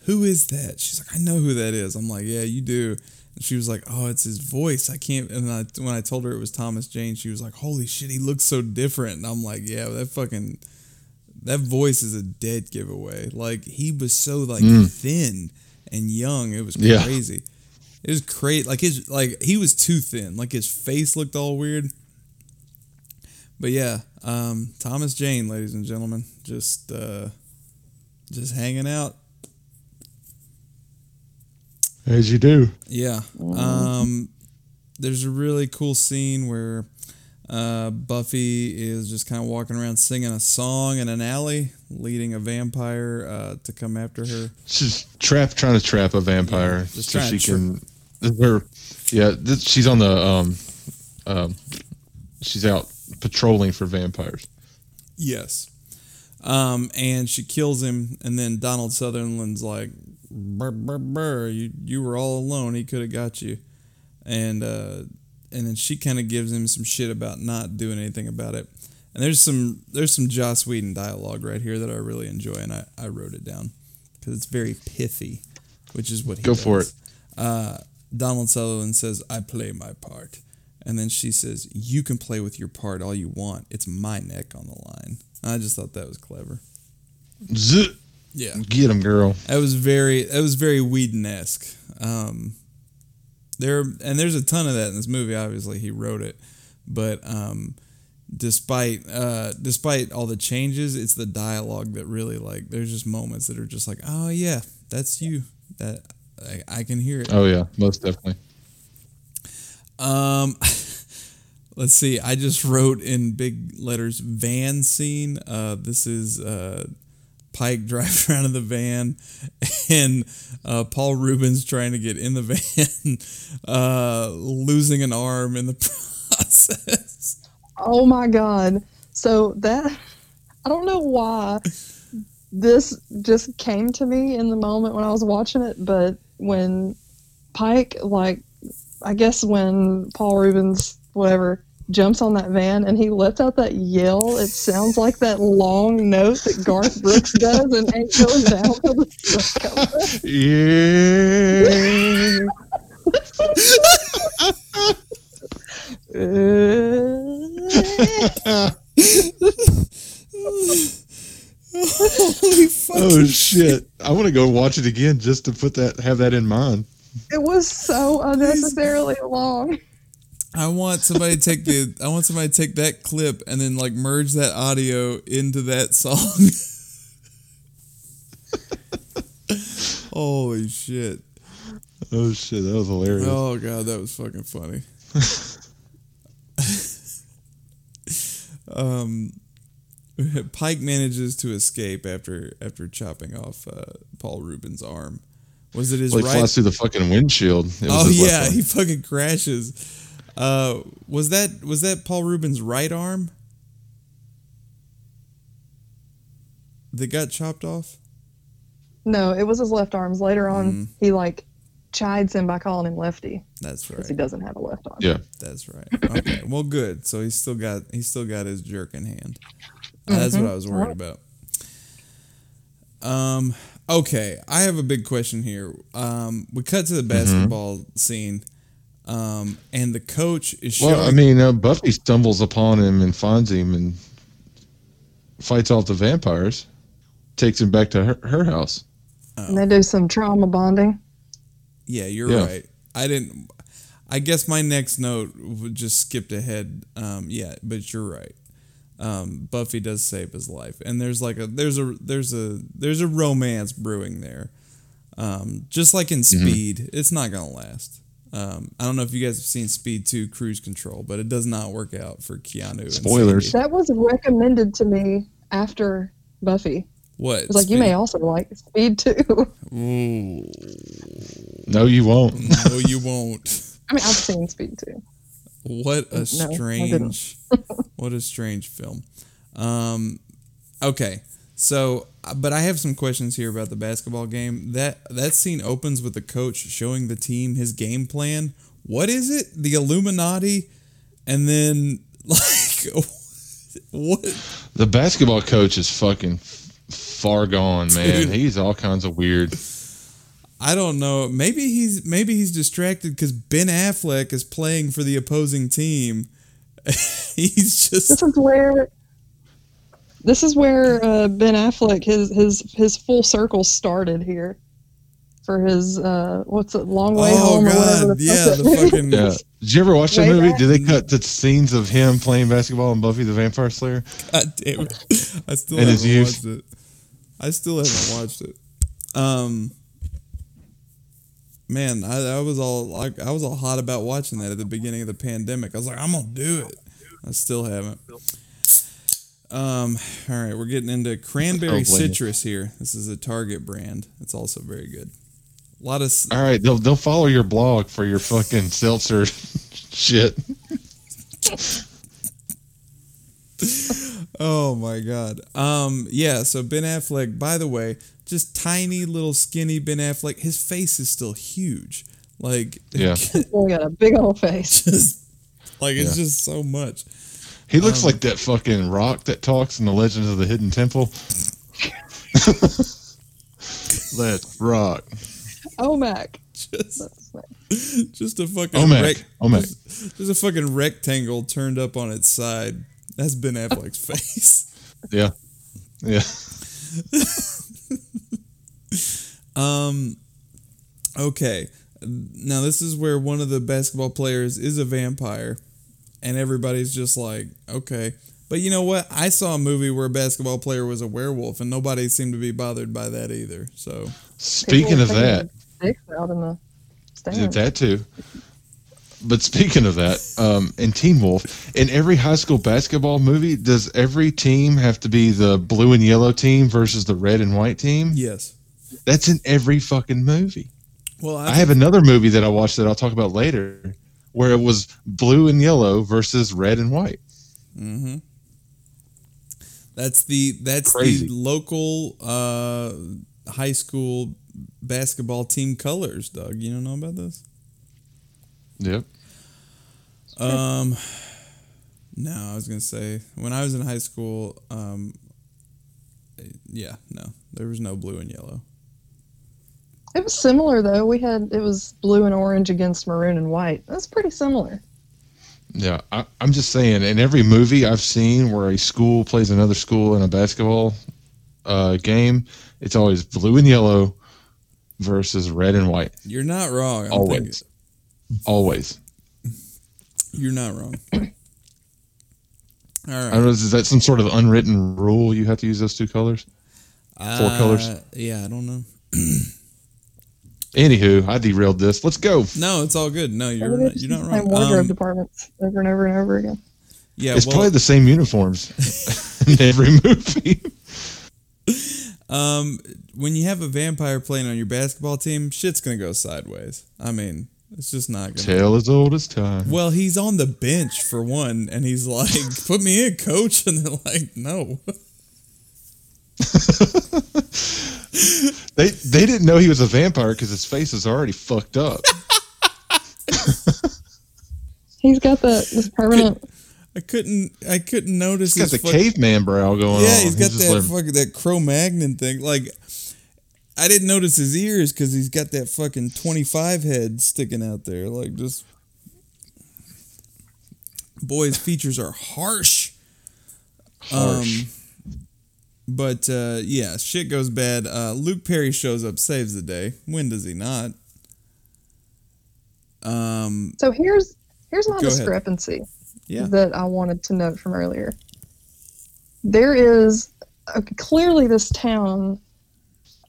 who is that? She's like, I know who that is. I'm like, yeah, you do. And she was like, oh, it's his voice. I can't. And I, when I told her it was Thomas Jane, she was like, holy shit, he looks so different. And I'm like, yeah, that fucking that voice is a dead giveaway. Like he was so like thin and young. It was Yeah. crazy. It was crazy. Like his like he was too thin. Like his face looked all weird. But yeah, um, Thomas Jane, ladies and gentlemen, just uh, just hanging out. As you do. Yeah. Um, there's a really cool scene where uh, Buffy is just kind of walking around singing a song in an alley, leading a vampire uh, to come after her. She's trap trying to trap a vampire Yeah, just so she can. Her, yeah, this, she's on the um, um, she's out patrolling for vampires. Yes. Um, and she kills him, and then Donald Sutherland's like, burr, burr, burr, you, you were all alone. He could have got you. And, uh, and then she kind of gives him some shit about not doing anything about it. And there's some there's some Joss Whedon dialogue right here that I really enjoy, and I, I wrote it down because it's very pithy, which is what he Go for does. Uh, Donald Sutherland says, "I play my part," and then she says, "You can play with your part all you want. It's my neck on the line." I just thought that was clever. Zzz, Yeah, get him, girl. that was very that was very Whedon esque. Um, there and there's a ton of that in this movie. Obviously, he wrote it, but um, despite uh, despite all the changes, it's the dialogue that really like. There's just moments that are just like, oh yeah, that's you. That I, I can hear it. Oh yeah, most definitely. Um, [laughs] let's see. I just wrote in big letters "van scene." Uh, this is uh, Pike [laughs] driving around in the van, and uh, Paul Reubens trying to get in the [laughs] van, uh, losing an arm in the [laughs] process. Oh my god. So that I don't know why this just came to me in the moment when I was watching it, but when Pike like I guess when Paul Reubens whatever jumps on that van and he lets out that yell, it sounds like that long note that Garth Brooks does and it goes down to the Yeah. [laughs] Holy fuck! oh shit! I want to go watch it again just to put that have that in mind. It was so unnecessarily long. I want somebody to take the. I want somebody to take that clip and then like merge that audio into that song. [laughs] Holy shit! Oh shit, that was hilarious. Oh god, that was fucking funny. [laughs] um, Pike manages to escape after after chopping off uh, Paul Reubens' arm. Was it his Well, he right? flies through the fucking windshield. It was Oh yeah, he fucking crashes. Uh, was that was that Paul Reubens' right arm that got chopped off? No, it was his left arms. Later on, Mm. he like chides him by calling him lefty That's because right. he doesn't have a left arm. yeah. That's right. Okay. well, good. So he's still got he's still got his jerk in hand. Uh, that's what I was worried about. Um. Okay, I have a big question here. Um, we cut to the basketball scene, um, and the coach is showing. Well, I mean, uh, Buffy stumbles upon him and finds him and fights off the vampires, takes him back to her, her house. And they do some trauma bonding. Yeah, you're Yeah. right. I didn't. I guess my next note would just skipped ahead. Um, yeah, but you're right. Um, Buffy does save his life, and there's like a there's a there's a there's a romance brewing there. Um, just like in Speed, it's not gonna last. Um, I don't know if you guys have seen Speed Two: Cruise Control, but it does not work out for Keanu. Spoilers. Sandy. That was recommended to me after Buffy. What? It was like, you may also like Speed 2. Ooh, No, you won't. [laughs] no, you won't. I mean, I've seen Speed 2. What a No, I didn't. strange, what a strange film. Um, okay, so but I have some questions here about the basketball game. That that scene opens with the coach showing the team his game plan. What is it? The Illuminati, and then [laughs] like what? The basketball coach is fucking far gone, man. Dude. He's all kinds of weird. I don't know. Maybe he's maybe he's distracted because Ben Affleck is playing for the opposing team. [laughs] he's just This is where this is where uh, Ben Affleck his his his full circle started here for his uh what's it long way oh home or whatever god, the yeah, fuck the fucking Yeah. Did you ever watch that Way movie? back. Did they cut the scenes of him playing basketball in Buffy the Vampire Slayer? God damn it. I still haven't watched it. I still haven't watched it. Um Man, I, I was all like I was all hot about watching that at the beginning of the pandemic. I was like, I'm gonna do it. I still haven't. Um, all right, we're getting into cranberry Oh, citrus here. This is a Target brand. It's also very good. A lot of All right, they'll they'll follow your blog for your fucking seltzer [laughs] shit. [laughs] Oh my god. Um yeah, so Ben Affleck, by the way, just tiny little skinny Ben Affleck, his face is still huge. Like [laughs] Yeah. Boy got a big old face. just like it's just so much. He looks Um, like that fucking rock that talks in the Legends of the Hidden Temple. [laughs] Let's rock. Olmec. Just just a fucking Olmec. rec- Olmec. Just, just a fucking rectangle turned up on its side. That's Ben Affleck's [laughs] face. Yeah. Yeah. [laughs] Um okay. Now this is where one of the basketball players is a vampire and everybody's just like, okay. But you know what? I saw a movie where a basketball player was a werewolf and nobody seemed to be bothered by that either. So, Speaking of that, out in the did stands. that too. But speaking of that, um, in Teen Wolf, in every high school basketball movie, does every team have to be the blue and yellow team versus the red and white team? yes. That's in every fucking movie. Well, I, I have another movie that I watched that I'll talk about later, where it was blue and yellow versus red and white. Mm-hmm. That's the that's Crazy. the local uh high school basketball team colors, Doug. You don't know about this? Yep. Um, no, I was gonna say when I was in high school, um, yeah, no, there was no blue and yellow. It was similar though. We had it was blue and orange against maroon and white. That's pretty similar. Yeah, I, I'm just saying. In every movie I've seen where a school plays another school in a basketball uh, game, it's always blue and yellow versus red and white. You're not wrong. I'm Always, always. you're not wrong. [clears throat] All right. I don't know. Is that some sort of unwritten rule? You have to use those two colors. Four colors? Uh, Yeah, I don't know. [clears throat] Anywho, I derailed this. Let's go. No, it's all good. No, you're not, it's you're not the same. Wardrobe Um, departments over and over and over again. yeah, it's well, probably the same uniforms [laughs] [laughs] in every movie. [laughs] um, when you have a vampire playing on your basketball team, shit's gonna go sideways. I mean, it's just not gonna. Tale as old as time. Well, he's on the bench for one, and he's like, "Put me in, coach," and they're like, "No." [laughs] They they didn't know he was a vampire because his face is already fucked up. [laughs] He's got the this permanent. I couldn't. I couldn't notice. He's got the fuck- caveman brow going Yeah, on. he's got just that like- fucking that Cro-Magnon thing. Like, I didn't notice his ears because he's got that fucking twenty-five head sticking out there. Like, just boy, his features are harsh. Harsh. Um, but uh, yeah, shit goes bad. Uh, Luke Perry shows up, saves the day. When does he not? Um, So here's here's my discrepancy yeah. that I wanted to note from earlier. There is uh, clearly this town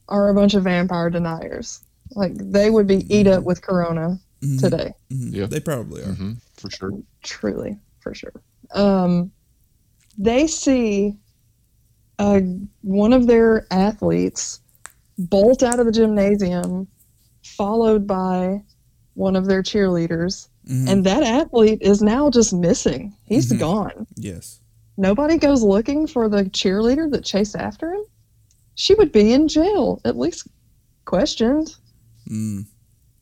are a bunch of vampire deniers. Like they would be eat up with Corona Mhm. today. Mhm. Yeah. They probably are. Mhm, for sure. truly for sure um they see uh, one of their athletes bolt out of the gymnasium followed by one of their cheerleaders Mhm. and that athlete is now just missing He's Mhm. gone yes. nobody goes looking for the cheerleader that chased after him she would be in jail at least questioned Mm,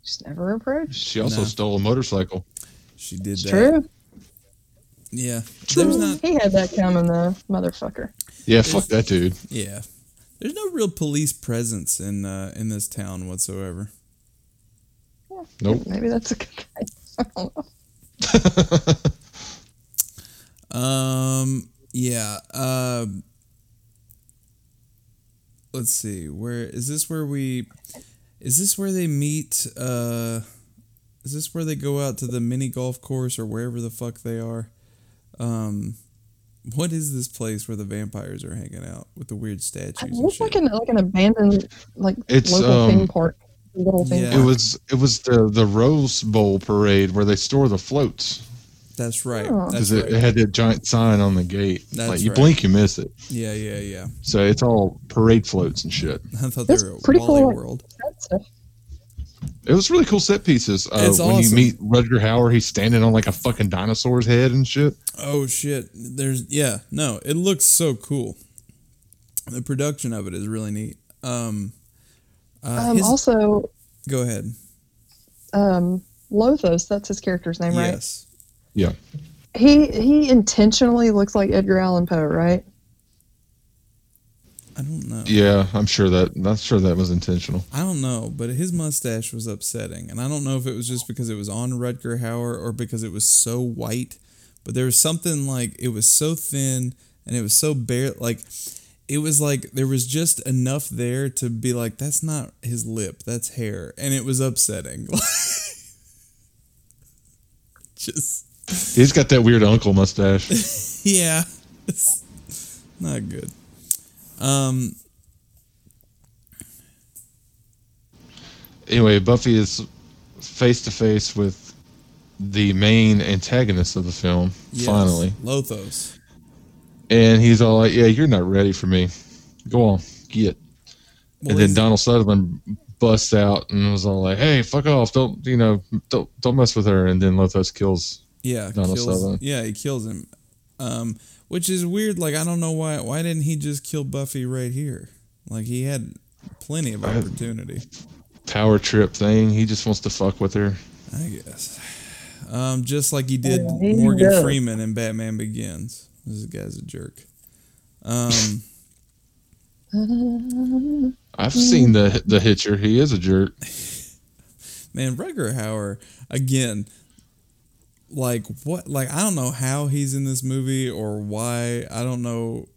just never approached She also No. stole a motorcycle. she did it's that. true Yeah. There's not. he had that coming though motherfucker Yeah, fuck that dude. Yeah. There's no real police presence in uh, in this town whatsoever. Nope. Maybe that's a good thing. I don't know. Um. Yeah. Um. let's see. Where is this? Where we? Is this where they meet? Uh. Is this where they go out to the mini golf course or wherever the fuck they are? Um. What is this place where the vampires are hanging out with the weird statues? It looks like an like an abandoned like It's, local um, theme park. Little theme Yeah. It was it was the the Rose Bowl parade where they store the floats That's right. Oh. Because it, right. it had that giant sign on the gate. That's like you right. blink, you miss it. yeah, yeah, yeah. So it's all parade floats and shit. [laughs] I thought That's they were pretty Wally cool. World. That stuff. It was really cool set pieces. Uh, It's when awesome. you meet Rutger Hauer, he's standing on like a fucking dinosaur's head and shit. Oh shit! There's yeah, no, it looks so cool. The production of it is really neat. Um, uh, Um, his- also, go ahead. um, Lothos, that's his character's name, right? Yes, Yeah. He he intentionally looks like Edgar Allan Poe, right? I don't know. Yeah, I'm sure that not sure that was intentional. I don't know, but his mustache was upsetting, and I don't know if it was just because it was on Rutger Hauer or because it was so white. But there was something like it was so thin and it was so bare, like it was like there was just enough there to be like that's not his lip, that's hair, and it was upsetting. [laughs] just He's got that weird uncle mustache. [laughs] yeah, it's not good. Um, anyway, Buffy is face to face with the main antagonist of the film. yes, Finally, Lothos. and he's all like, "Yeah, you're not ready for me. Go on, get." Well, and then Donald Sutherland busts out and was all like, "Hey, fuck off! Don't you know? Don't don't mess with her." And then Lothos kills. Yeah, Donald kills, Sutherland. yeah, he kills him. Um, which is weird. Like I don't know why. Why didn't he just kill Buffy right here? Like he had plenty of opportunity. Power trip thing. He just wants to fuck with her. I guess. Um, just like he did Yeah, he Morgan does. Freeman in Batman Begins. This guy's a jerk. Um, [laughs] I've seen the the Hitcher. He is a jerk. [laughs] man, Rutger Hauer again. Like what? Like I don't know how he's in this movie or why. I don't know.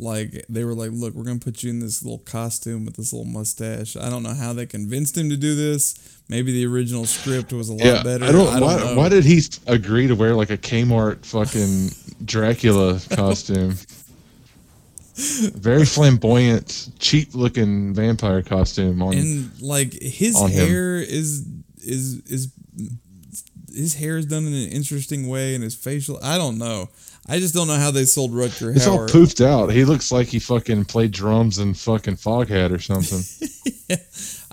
Like they were like, look, we're gonna put you in this little costume with this little mustache. I don't know how they convinced him to do this. Maybe the original script was a lot Yeah, better. I don't. I don't why, know. why did he agree to wear like a Kmart fucking Dracula [laughs] costume? Very flamboyant, cheap looking vampire costume on. and like his on him. hair is is is his hair is done in an interesting way and his facial I don't know. I just don't know how they sold Rutger it's all poofed out. He looks like he fucking played drums in fucking Foghat or something. [laughs]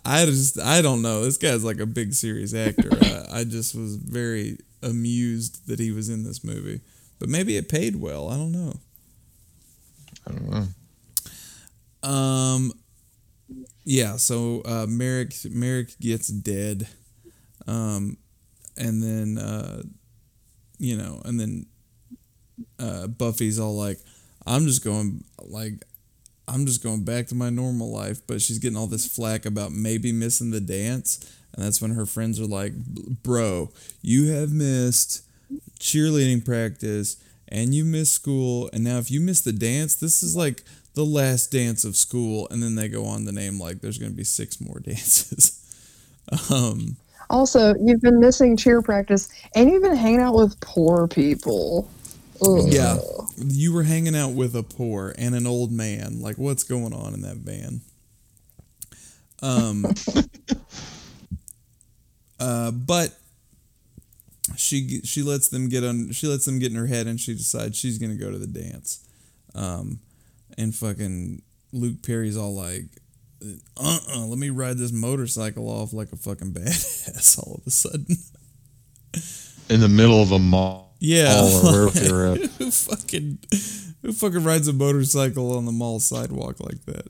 I just I don't know. This guy's like a big serious actor. I, I just was very amused that he was in this movie. But maybe it paid well. I don't know. I don't know. Um, yeah. So uh, Merrick Merrick gets dead, um, and then uh, you know, and then uh, Buffy's all like, "I'm just going like." I'm just going back to my normal life, but she's getting all this flack about maybe missing the dance. And that's when her friends are like, Bro, you have missed cheerleading practice and you missed school. And now, if you miss the dance, this is like the last dance of school. And then they go on to name like there's going to be six more [laughs] dances. um, Also, you've been missing cheer practice, and you've been hanging out with poor people. Ugh. yeah, you were hanging out with a poor and an old man. Like, what's going on in that van? Um, [laughs] uh, but she she lets them get on. She lets them get in her head, and she decides she's gonna go to the dance. Um, and fucking Luke Perry's all like, "Uh, uh let me ride this motorcycle off like a fucking [laughs] badass." All of a sudden, In the middle of a mall. yeah, or wherever they were at. [laughs] who fucking who fucking rides a motorcycle on the mall sidewalk like that?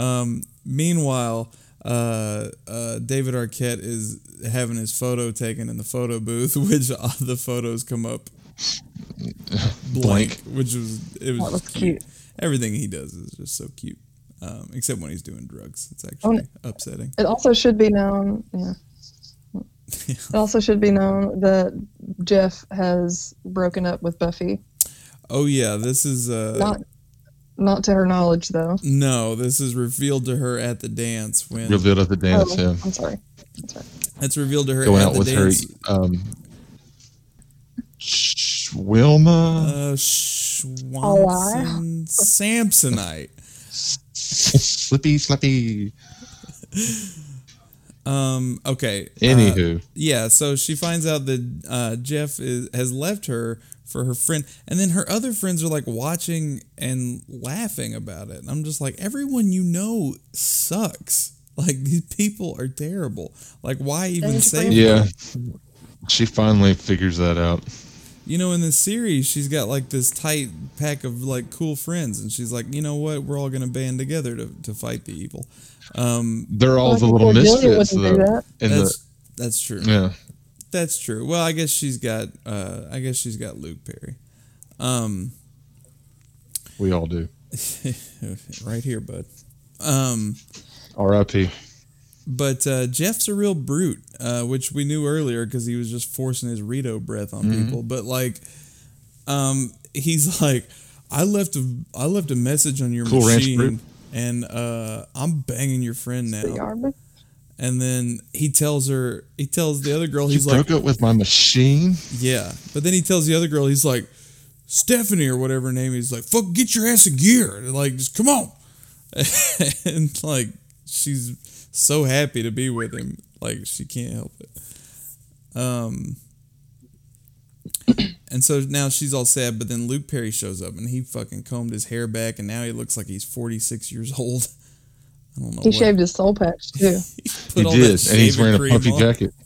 Um, meanwhile, uh, uh, David Arquette is having his photo taken in the photo booth, [laughs] which uh, the photos come up blank, which was it was, That was cute. cute. Everything he does is just so cute, um, except when he's doing drugs. It's actually upsetting. It also should be known. Yeah. [laughs] It also should be known that Jeff has broken up with Buffy. Oh yeah, this is uh Not not to her knowledge though. no, this is revealed to her at the dance when Revealed at the dance. oh, yeah. I'm sorry. That's right. it's revealed to her Going at out the with dance. her. Um, Sh- Wilma. Uh, Swanson Samsonite. [laughs] Slippy, Slippy. Um. Okay. uh, Anywho. yeah. So she finds out that uh, Jeff is, has left her for her friend, and then her other friends are like watching and laughing about it. And I'm just like, everyone you know sucks. Like these people are terrible. Like, why even say? Yeah. She finally figures that out. You know, in the series, she's got like this tight pack of like cool friends, and she's like, you know what? We're all gonna band together to, to fight the evil. Um, They're all the little misfits, wouldn't though. that. In the, that's that's true. yeah. That's true. Well, I guess she's got. Uh, I guess she's got Luke Perry. Um, We all do. [laughs] right here, bud. Um, R.I.P. but uh, Jeff's a real brute, uh, which we knew earlier because he was just forcing his Rito breath on Mm-hmm. people. But like, um, he's [laughs] like, I left a I left a message on your Cool machine, and uh, I'm banging your friend now. And then he tells her, he tells the other girl, You he's like, broke up with my machine? Yeah, but then he tells the other girl, he's like, Stephanie or whatever her name. is, He's like, "Fuck, get your ass a gear!" Like, just come on. [laughs] and like, she's so happy to be with him, like she can't help it. Um, [clears throat] and so now she's all sad. But then Luke Perry shows up, and he fucking combed his hair back, and now he looks like he's forty six years [laughs] old. I don't know. He what- shaved his soul patch too. [laughs] put He did, and he's wearing a puffy on. jacket. [laughs]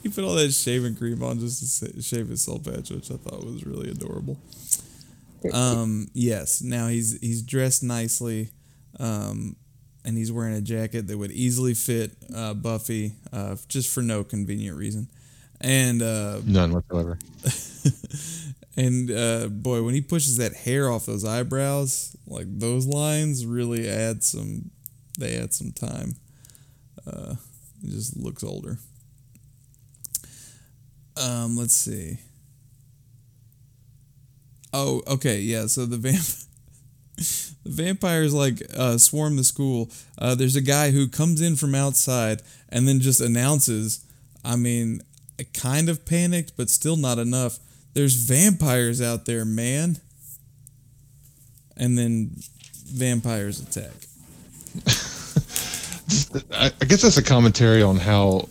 He put all that shaving cream on just to shave his soul patch, which I thought was really adorable. Um, yes. Now he's he's dressed nicely, um, and he's wearing a jacket that would easily fit uh, Buffy, uh, just for no convenient reason. And uh, None whatsoever. [laughs] and uh, boy, when he pushes that hair off those eyebrows, like those lines really add some. They add some time. Uh, he just looks older. Um, let's see. Oh, okay, yeah. So the [laughs] vamp, vampires like uh, swarm the school. Uh, there's a guy who comes in from outside and then just announces. I mean, kind of panicked, but still not enough. There's vampires out there, man. And then vampires attack. [laughs] I, I guess that's a commentary on how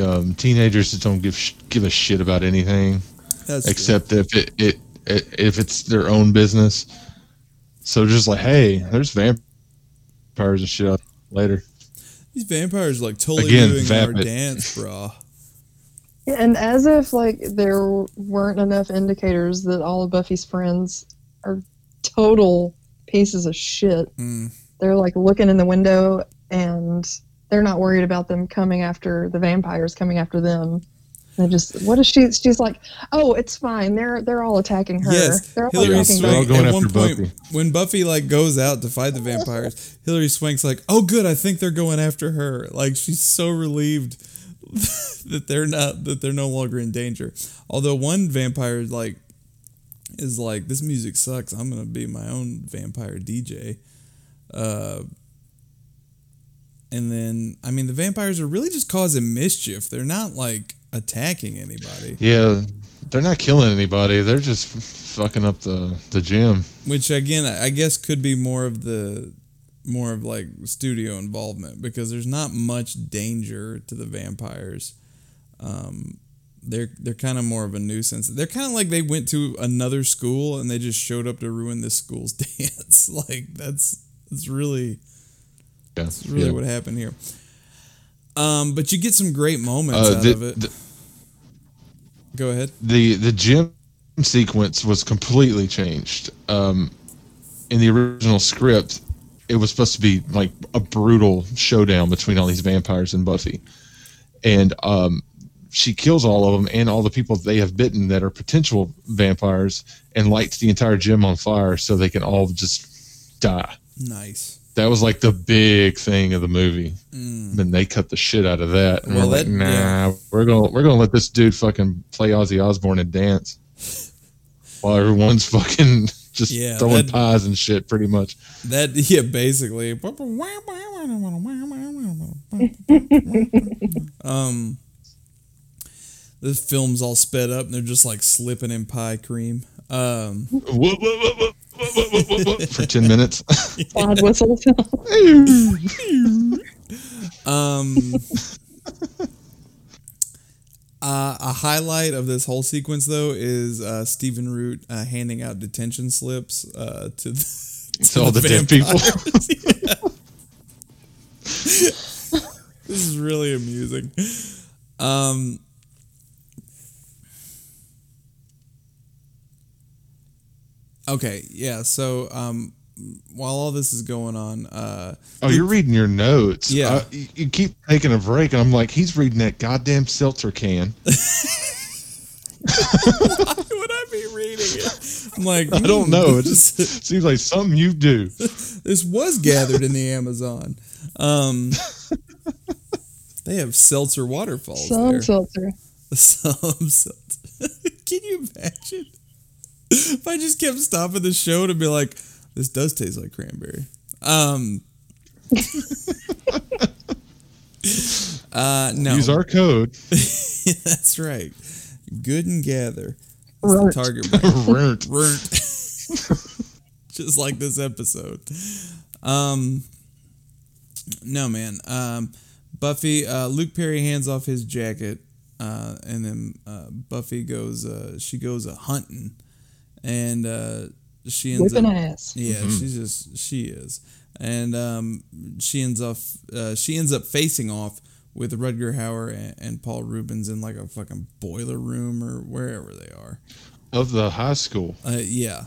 um, teenagers just don't give sh- give a shit about anything That's true. except if it, it, it if it's their own business. So just like, hey, there's vampires and shit out later. these vampires like totally Again, doing our dance, brah. Yeah, and as if like there weren't enough indicators that all of Buffy's friends are total pieces of shit. Mm. They're like looking in the window and they're not worried about them coming after the vampires coming after them. They just what is she? She's like, oh, it's fine. They're they're all attacking her. Yes, they're all Hilary attacking Swank. Buffy. going At one after point, Buffy. when Buffy like goes out to fight the vampires, Hilary Swank's like, "Oh, good, I think they're going after her." Like she's so relieved [laughs] that they're not that they're no longer in danger. Although one vampire like is like, "This music sucks. I'm gonna be my own vampire DJ." Uh, and then I mean, the vampires are really just causing mischief. They're not like attacking anybody. Yeah, they're not killing anybody. They're just fucking up the the gym. which again I guess could be more of the more of like studio involvement because there's not much danger to the vampires. Um, they're they're kind of more of a nuisance. They're kind of like they went to another school and they just showed up to ruin this school's [laughs] dance. like that's that's really Yeah, that's really yeah. what happened here. Um, but you get some great moments Uh, out the, of it. the Go ahead. the the gym sequence was completely changed. Um, in the original script, it was supposed to be like a brutal showdown between all these vampires and Buffy, and um, she kills all of them and all the people they have bitten that are potential vampires, and lights the entire gym on fire so they can all just die. Nice. That was like the big thing of the movie. Mm. Then they cut the shit out of that. And Well, we're like, nah, yeah. we're gonna we're gonna let this dude fucking play Ozzy Osbourne and dance [laughs] while everyone's fucking [laughs] just Yeah, throwing that- pies and shit, pretty much. That [laughs] yeah, basically. um, the film's all sped up, and they're just like slipping in pie cream. Um, Whoop, whoop, whoop, for ten minutes. [laughs] Slide whistles. [laughs] um, uh, a highlight of this whole sequence, though, is uh, Stephen Root uh, handing out detention slips uh, to the, To all the dead people. [laughs] this is really amusing. Um, okay, yeah. So um, while all this is going on, uh, Oh, you're reading your notes. Yeah. Uh, you, you keep taking a break, and I'm like, he's reading that goddamn seltzer can. [laughs] why would I be reading it? I'm like, I don't hmm, know. It just [laughs] seems like something you do. [laughs] this was gathered in the Amazon. Um, they have seltzer waterfalls Some there. seltzer. Some seltzer. Can you imagine if I just kept stopping the show to be like, "This does taste like cranberry." Um. [laughs] uh no. Use our code. [laughs] That's right. Good and gather. It's Runt. target brand. Runt. Runt. Just like this episode. Um No man. Um Buffy uh Luke Perry hands off his jacket uh and then uh Buffy goes uh she goes a hunting and uh she ends Whipping up ass. yeah, she's just she is, and um, she ends up uh, she ends up facing off with Rutger Hauer and, and Paul Reubens in like a fucking boiler room or wherever they are. Of the high school. Uh, yeah,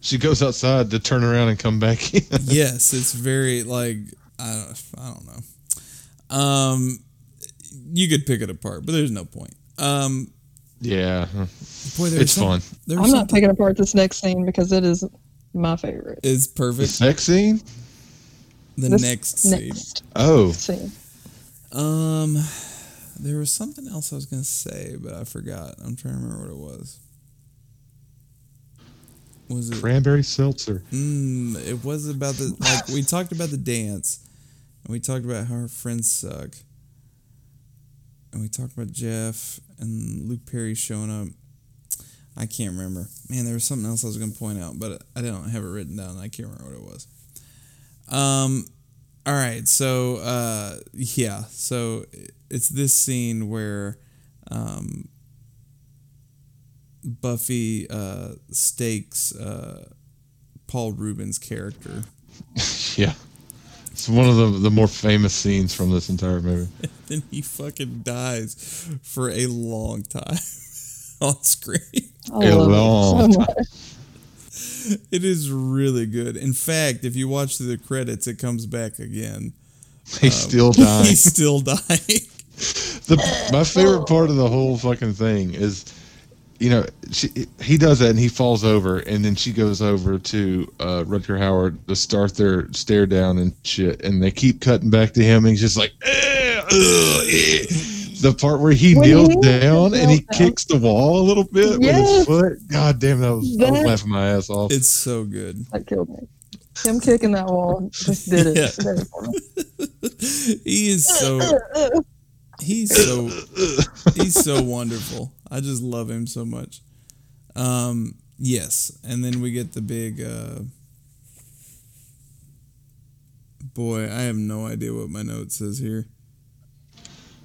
She goes outside to turn around and come back in. [laughs] yes, it's very like I don't I don't know. Um, you could pick it apart, but there's no point. Um, yeah. boy, there's It's fun. There's I'm not taking apart this next scene because it is my favorite. is The perfect. sex scene? The This next scene. next Oh. scene. Um, there was something else I was gonna say, but I forgot. I'm trying to remember what it was. Was it? Cranberry seltzer. Mm, it was about the like we talked about the dance, and we talked about how our friends suck, and we talked about Jeff and Luke Perry showing up. I can't remember. Man, there was something else I was gonna point out, but I don't have it written down. I can't remember what it was. Um, all right, so uh, yeah, so it's this scene where um, Buffy uh, stakes uh, Paul Reubens' character. [laughs] Yeah. It's one of the, the more famous scenes from this entire movie. [laughs] then he fucking dies for a long time [laughs] on screen. I A love long it so much. [laughs] It is really good. In fact, if you watch the credits, it comes back again. Um, he's still dying. He's still dying. the my favorite part of the whole fucking thing is you know she, he does that and he falls over and then she goes over to uh Rutger Hauer to start their stare down and shit and they keep cutting back to him and he's just like "Eh, ugh, eh." the part where he When kneels he down and he down. kicks the wall a little bit with his foot god damn that was I was laughing my ass off It's so good. That killed me. Him kicking that wall just did it. Yeah. It. [laughs] He is so [laughs] he's [laughs] so he's so wonderful. I just love him so much. Um yes, and then we get the big uh Boy, I have no idea what my note says here.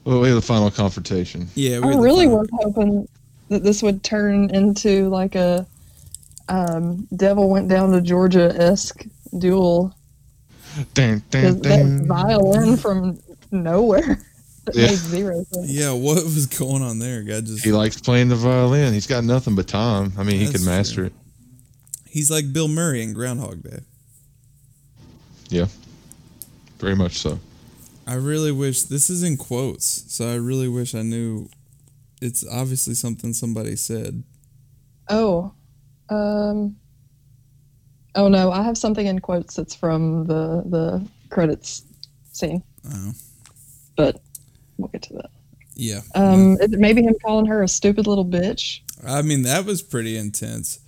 well we have the final confrontation Yeah, we I really final- was hoping that this would turn into like a um, Devil went down to Georgia esque duel. dun, dun, Because that violin from nowhere that [laughs] Yeah. made zero sense. Yeah, what was going on there? God just he likes playing the violin he's got nothing but time I mean he That's can master true. it He's like Bill Murray in Groundhog Day. Yeah, very much so. I really wish this is in quotes, so I really wish I knew. It's obviously something somebody said. Oh, um, Oh no, I have something in quotes that's from the the credits scene, Oh, but we'll get to that. Yeah. Um, is it maybe him calling her a stupid little bitch? I mean, that was pretty intense.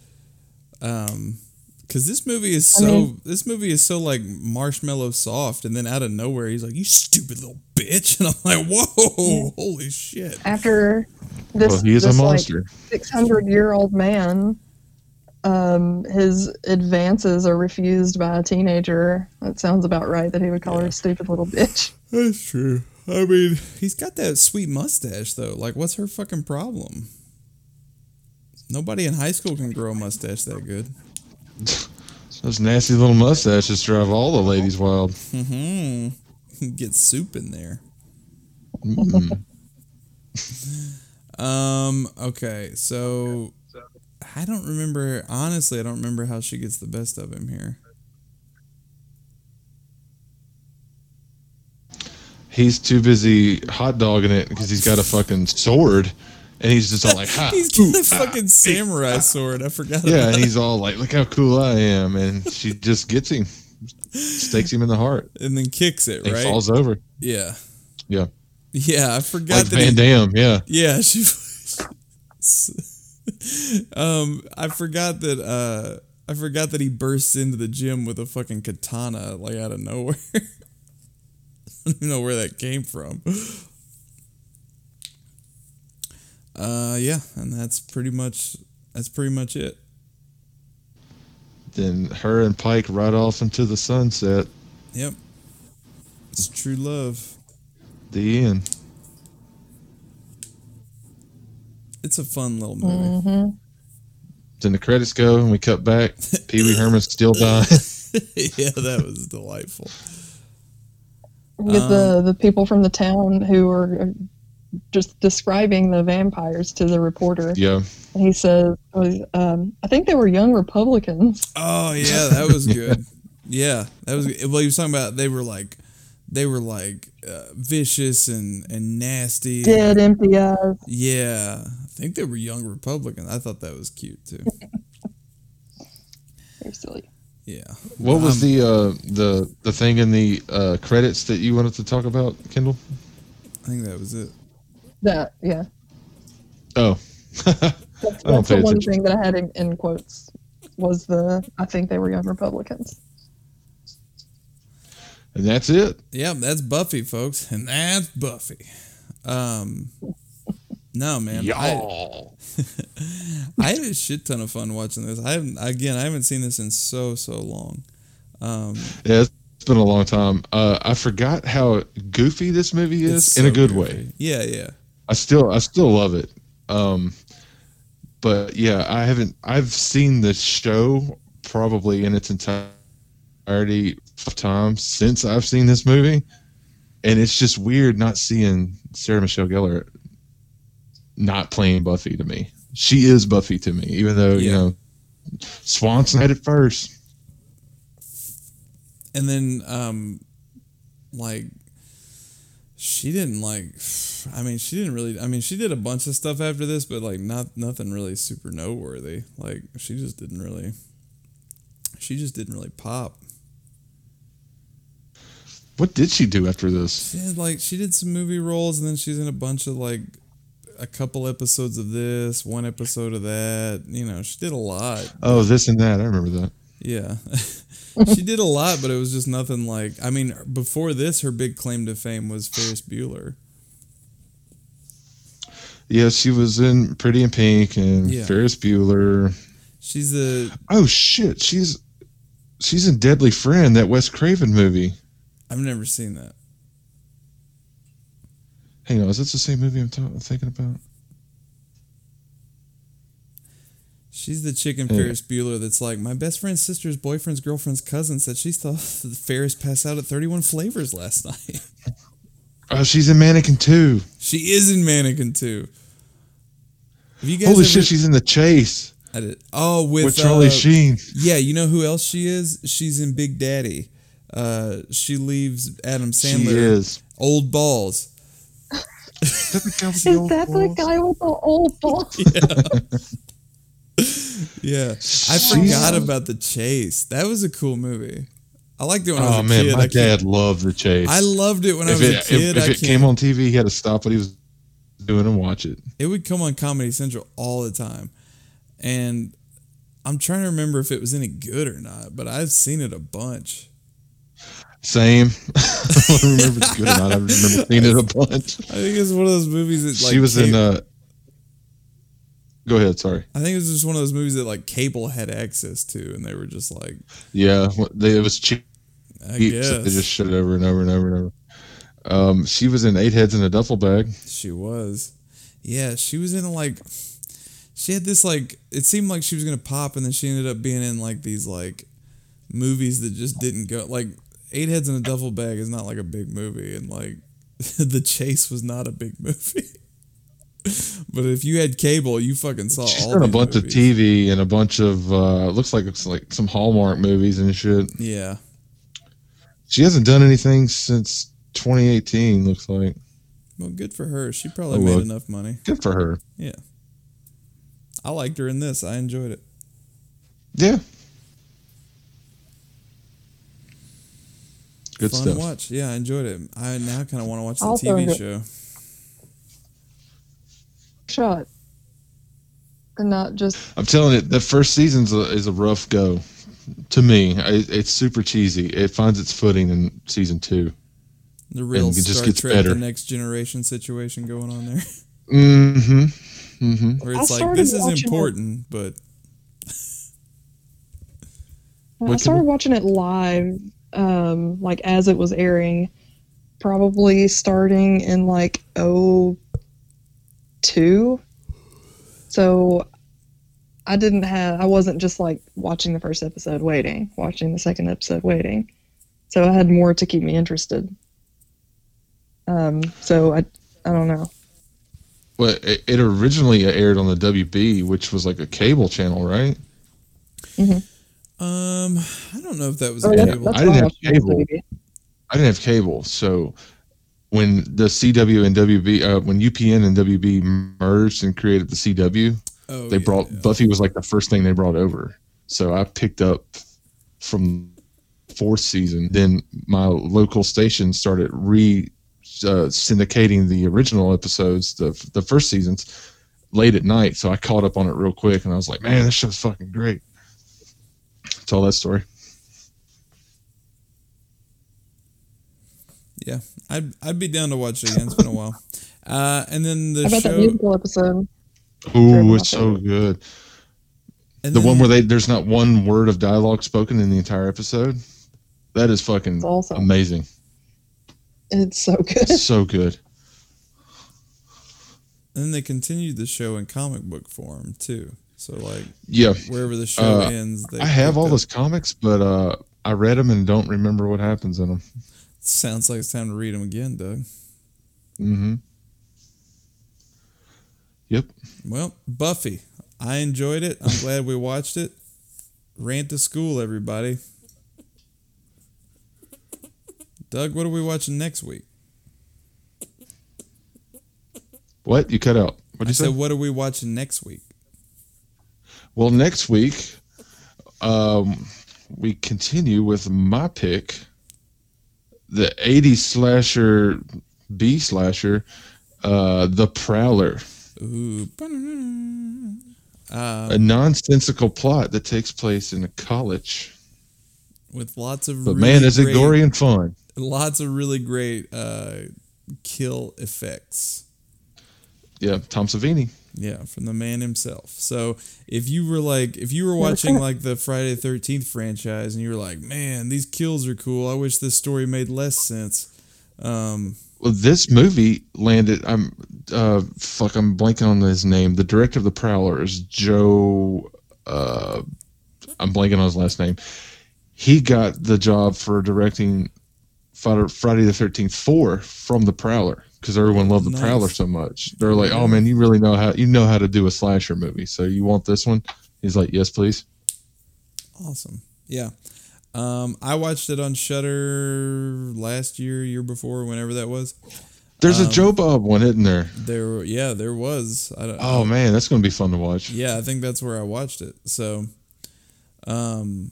Um, because this movie is I so mean- this movie is so like marshmallow soft, and then out of nowhere he's like, "You stupid little bitch," [laughs] and I'm like, "Whoa, holy shit!" After this, well, he is a this, like, monster. 600 year old man um his advances are refused by a teenager that sounds about right that he would call her a stupid little bitch That's true. I mean, he's got that sweet mustache though. Like, what's her fucking problem? Nobody in high school can grow a mustache that good. [laughs] Those nasty little mustaches drive all the ladies wild. Mm-hmm. [laughs] Get soup in there. Mm. [laughs] Um. Okay. So I don't remember. Honestly, I don't remember how she gets the best of him here. He's too busy hot dogging it because he's got a fucking sword, and he's just all like, ha. [laughs] He's got a fucking samurai [laughs] sword. I forgot. Yeah, and he's all like, "Look how cool I am," and she just gets him, stakes him in the heart, and then kicks it. and Right. falls over. Yeah. Yeah, Yeah. I forgot like that. Van he- Yeah, Yeah, [laughs] she. um, I forgot that. Uh, I forgot that he bursts into the gym with a fucking katana, like out of nowhere. Don't [laughs] even know where that came from. Uh, yeah, and that's pretty much that's pretty much it. then her and Pike ride off into the sunset. Yep, it's true love. The end. It's a fun little movie. hmm Then the credits go, and we cut back. [laughs] Pee Wee Herman's still dying. [laughs] yeah, that was delightful. You get Um, the the people from the town who are uh, just describing the vampires to the reporter yeah, and he says um, i think they were young republicans Oh yeah, that was good. yeah, that was good. well. He was talking about they were like they were like uh, vicious and and nasty. dead empty eyes Yeah, I think they were young Republicans. I thought that was cute too. [laughs] very silly Yeah. What was Um, the uh, the the thing in the uh, credits that you wanted to talk about, Kendall? I think that was it. that yeah Oh, [laughs] that's, that's pay the one attention. thing that i had in, in quotes was the i think they were young republicans and that's it. Yeah, that's Buffy, folks, and that's Buffy. Um, no man, I, [laughs] I had a shit ton of fun watching this. I haven't again, I haven't seen this in so so long. Um, Yeah, it's been a long time. Uh, I forgot how goofy this movie is it's in a good goofy. way. Yeah, yeah. I still I still love it. Um, but yeah, I haven't. I've seen the show probably in its entirety five times since I've seen this movie, and it's just weird not seeing Sarah Michelle Gellar not playing Buffy to me. She is Buffy to me, even though you know Swanson had it first. and then um like she didn't like i mean she didn't really i mean she did a bunch of stuff after this but like not nothing really super noteworthy like she just didn't really she just didn't really pop What did she do after this? she had like she did some movie roles and then she's in a bunch of like a couple episodes of this one episode of that you know she did a lot Oh, this and that. I remember that. Yeah. [laughs] she did a lot, but it was just nothing like. I mean, before this, her big claim to fame was Ferris Bueller. Yeah, she was in Pretty in Pink and Yeah. Ferris Bueller. She's the. Oh shit, she's she's in Deadly Friend, that Wes Craven movie. I've never seen that. Hang on, is that the same movie I'm, ta- I'm thinking about? She's the chicken Yeah. Ferris Bueller that's like, my best friend's sister's boyfriend's girlfriend's cousin said she saw [laughs] the Ferris pass out at 31 Flavors last [laughs] night. Oh, she's in Mannequin too. she is in Mannequin too. Have you guys Holy ever- shit, she's in The Chase I did, oh, with, with, Charlie uh, Sheen. Yeah, you know who else she is? She's in Big Daddy. Uh, she leaves Adam Sandler. She is. Old balls. Is that the guy with the old ball [laughs] Yeah, yeah. I She's- forgot about the chase. That was a cool movie. I liked it when I was Oh a man, kid. my I can't- dad loved the chase. I loved it when I was it, a kid. if, if it can't- came on TV, he had to stop what he was doing and watch it. it would come on Comedy Central all the time, and I'm trying to remember if it was any good or not. But I've seen it a bunch. Same. [laughs] I don't remember if it's good or not. I remember [laughs] seeing it a bunch. I think it's one of those movies that like she was in. uh Go ahead. Sorry. I think it was just one of those movies that like cable had access to, and they were just like, Yeah, they, it was cheap. I so guess they just showed it over and over and over and over. Um, she was in Eight Heads in a Duffel Bag. she was. Yeah, she was in like she had this like it seemed like she was gonna pop, and then she ended up being in like these like movies that just didn't go like Eight Heads in a Duffel Bag is not like a big movie, and like [laughs] The Chase was not a big movie. [laughs] but if you had cable, you fucking saw She's all done a bunch movies. of TV and a bunch of uh, looks like it's like some Hallmark movies and shit. Yeah, She hasn't done anything since 2018. Looks like well, good for her. She probably Oh, made well. enough money. good for her. Yeah, I liked her in this. I enjoyed it. Yeah, good Fun stuff. watch. Yeah, I enjoyed it. I now kind of want to watch the Also TV enjoy- show. Shot. And not just I'm telling you, the first season is a rough go. To me, I, it's super cheesy. It finds its footing in season two. The real it just Star gets Trek: better. The Next Generation situation going on there, Mm-hmm. Mm-hmm. where I it's like started this is watching it- important, but I started watching it live, um, like as it was airing, probably starting in like oh two. So I didn't have I wasn't just like watching the first episode waiting, watching the second episode waiting. So I had more to keep me interested. Um, so I I don't know. Well, it, it originally aired on the WB, which was like a cable channel, right? Um, I don't know if that was Oh, a that- cable. that's I didn't have cable. I didn't have cable, so when the CW and WB, uh, when UPN and WB merged and created the CW, oh, they yeah, brought yeah. Buffy was like the first thing they brought over. So I picked up from fourth season. Then my local station started re uh, syndicating the original episodes, the the first seasons, late at night. So I caught up on it real quick, and I was like, man, this show's fucking great. Tell that story. Yeah, I'd I'd be down to watch it again. It's been a while. Uh, and then the How about that musical episode? Ooh, it's so good. and The then- one where they there's not one word of dialogue spoken in the entire episode. That is fucking It's awesome. amazing. It's so good. It's so good. and then they continued the show in comic book form too. So like Yeah, wherever the show Uh, ends, they I have all up- those comics, but uh, I read them and don't remember what happens in them. Sounds like it's time to read them again, Doug. Mm-hmm. Yep. Well, Buffy, I enjoyed it. I'm glad we watched it. Rant to school, everybody. Doug, what are we watching next week? What you cut out? What I you say? said, what are we watching next week? Well, next week, um, we continue with my pick, the '80s slasher, B slasher, uh, The Prowler, Ooh. Uh, a nonsensical plot that takes place in a college. with lots of But really man, is it gory and fun. lots of really great uh, kill effects. Yeah, Tom Savini. Yeah, from the man himself. So if you were like, if you were watching like the Friday Thirteenth franchise, and you were like, man, these kills are cool. I wish this story made less sense. Um, Well, this movie landed. I'm uh, fuck. I'm blanking on his name. The director of the Prowler is Joe. Uh, I'm blanking on his last name. He got the job for directing Friday, Friday the Thirteenth Four from the Prowler because everyone loved the Nice. Prowler so much. They're like, "Oh man, you really know how you know how to do a slasher movie. So you want this one?" He's like, "Yes, please." awesome. Yeah. Um, I watched it on Shudder last year, year before, whenever that was. There's Um, a Joe Bob one, isn't there? There, yeah, there was. I don't, Oh man, that's gonna be fun to watch. Yeah, I think that's where I watched it. So, um,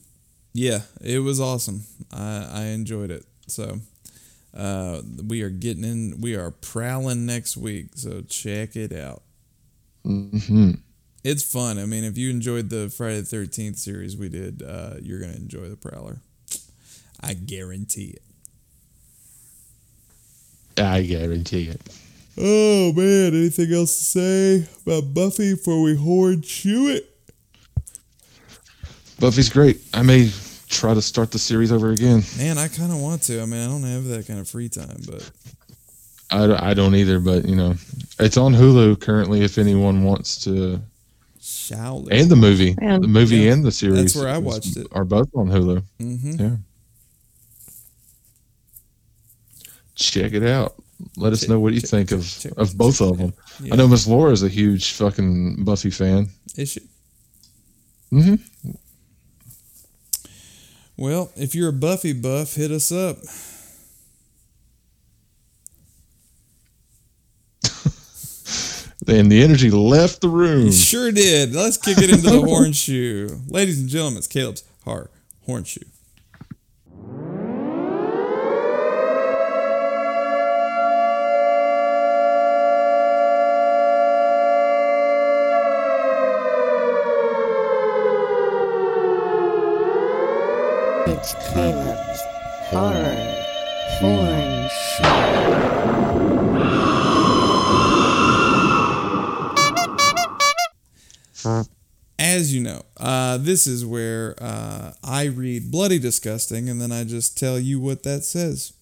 yeah, it was awesome. I I enjoyed it. So, uh, we are getting in. We are prowling next week. So check it out. hmm It's fun. I mean, if you enjoyed the Friday the Thirteenth series we did, uh, you're gonna enjoy the Prowler. I guarantee it. I guarantee it. Oh man, anything else to say about Buffy before we horn chew it? Buffy's great. I may try to start the series over again. Man, I kind of want to. I mean, I don't have that kind of free time, but I, I don't either, but you know, it's on Hulu currently. If anyone wants to, shall and the movie, Man. the movie Yeah. and the series, That's where I is- watched it. Are both on Hulu. hmm Yeah, check it out. Let us Check- know what you check- think check- of check- of both check- of them. yeah. I know Miss Laura is a huge fucking Buffy fan. Is she? hmm Well, if you're a Buffy buff, hit us up. And the energy left the room. Sure did. Let's kick it into the [laughs] horn shoe. Ladies and gentlemen, it's Caleb's Har Horn Shoe. It's Caleb's Horror Horn As you know, uh, this is where uh, I read Bloody Disgusting and then I just tell you what that says.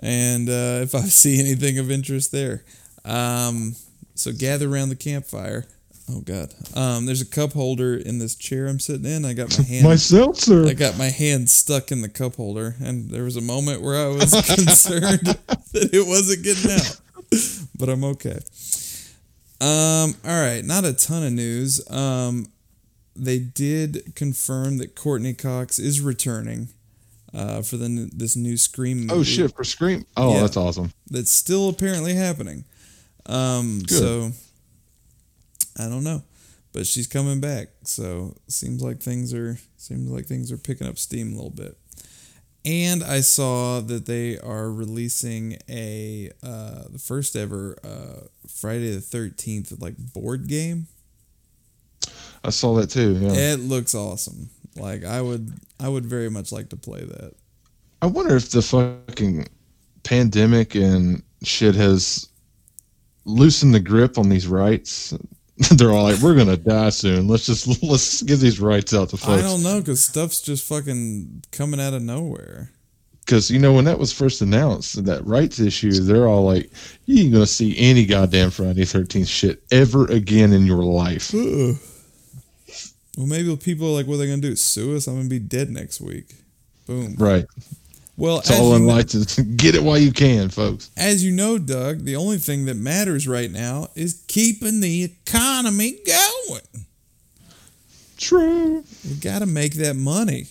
And uh, if I [laughs] see anything of interest there. Um, so gather around the campfire. Oh, God. Um, there's a cup holder in this chair I'm sitting in. I got my [laughs] hand. My seltzer. I got my hand stuck in the cup holder, and there was a moment where I was [laughs] concerned [laughs] that it wasn't getting out, but I'm okay. Um, all right, not a ton of news. Um, they did confirm that Courteney Cox is returning uh, for the this new Scream movie. oh shit! For Scream. Oh, Yeah. that's awesome. That's still apparently happening. Um, Good. so I don't know, but she's coming back. So seems like things are seems like things are picking up steam a little bit. And I saw that they are releasing a uh, the first ever uh, Friday the Thirteenth like board game. I saw that too. Yeah. It looks awesome. Like I would I would very much like to play that. I wonder if the fucking pandemic and shit has loosened the grip on these rights. [laughs] They're all like, "We're gonna die soon. Let's just [laughs] let's give these rights out to folks." I don't know because stuff's just fucking coming out of nowhere. Because you know when that was first announced, that rights issue, they're all like, "You ain't gonna see any goddamn Friday Thirteenth shit ever again in your life." Ugh. Well, maybe people are like, what are they gonna do? Sue us? I'm gonna be dead next week. Boom. Right. Well, It's all in to [laughs] get it while you can, folks. as you know, Doug, the only thing that matters right now is keeping the economy going. True. We got to make that money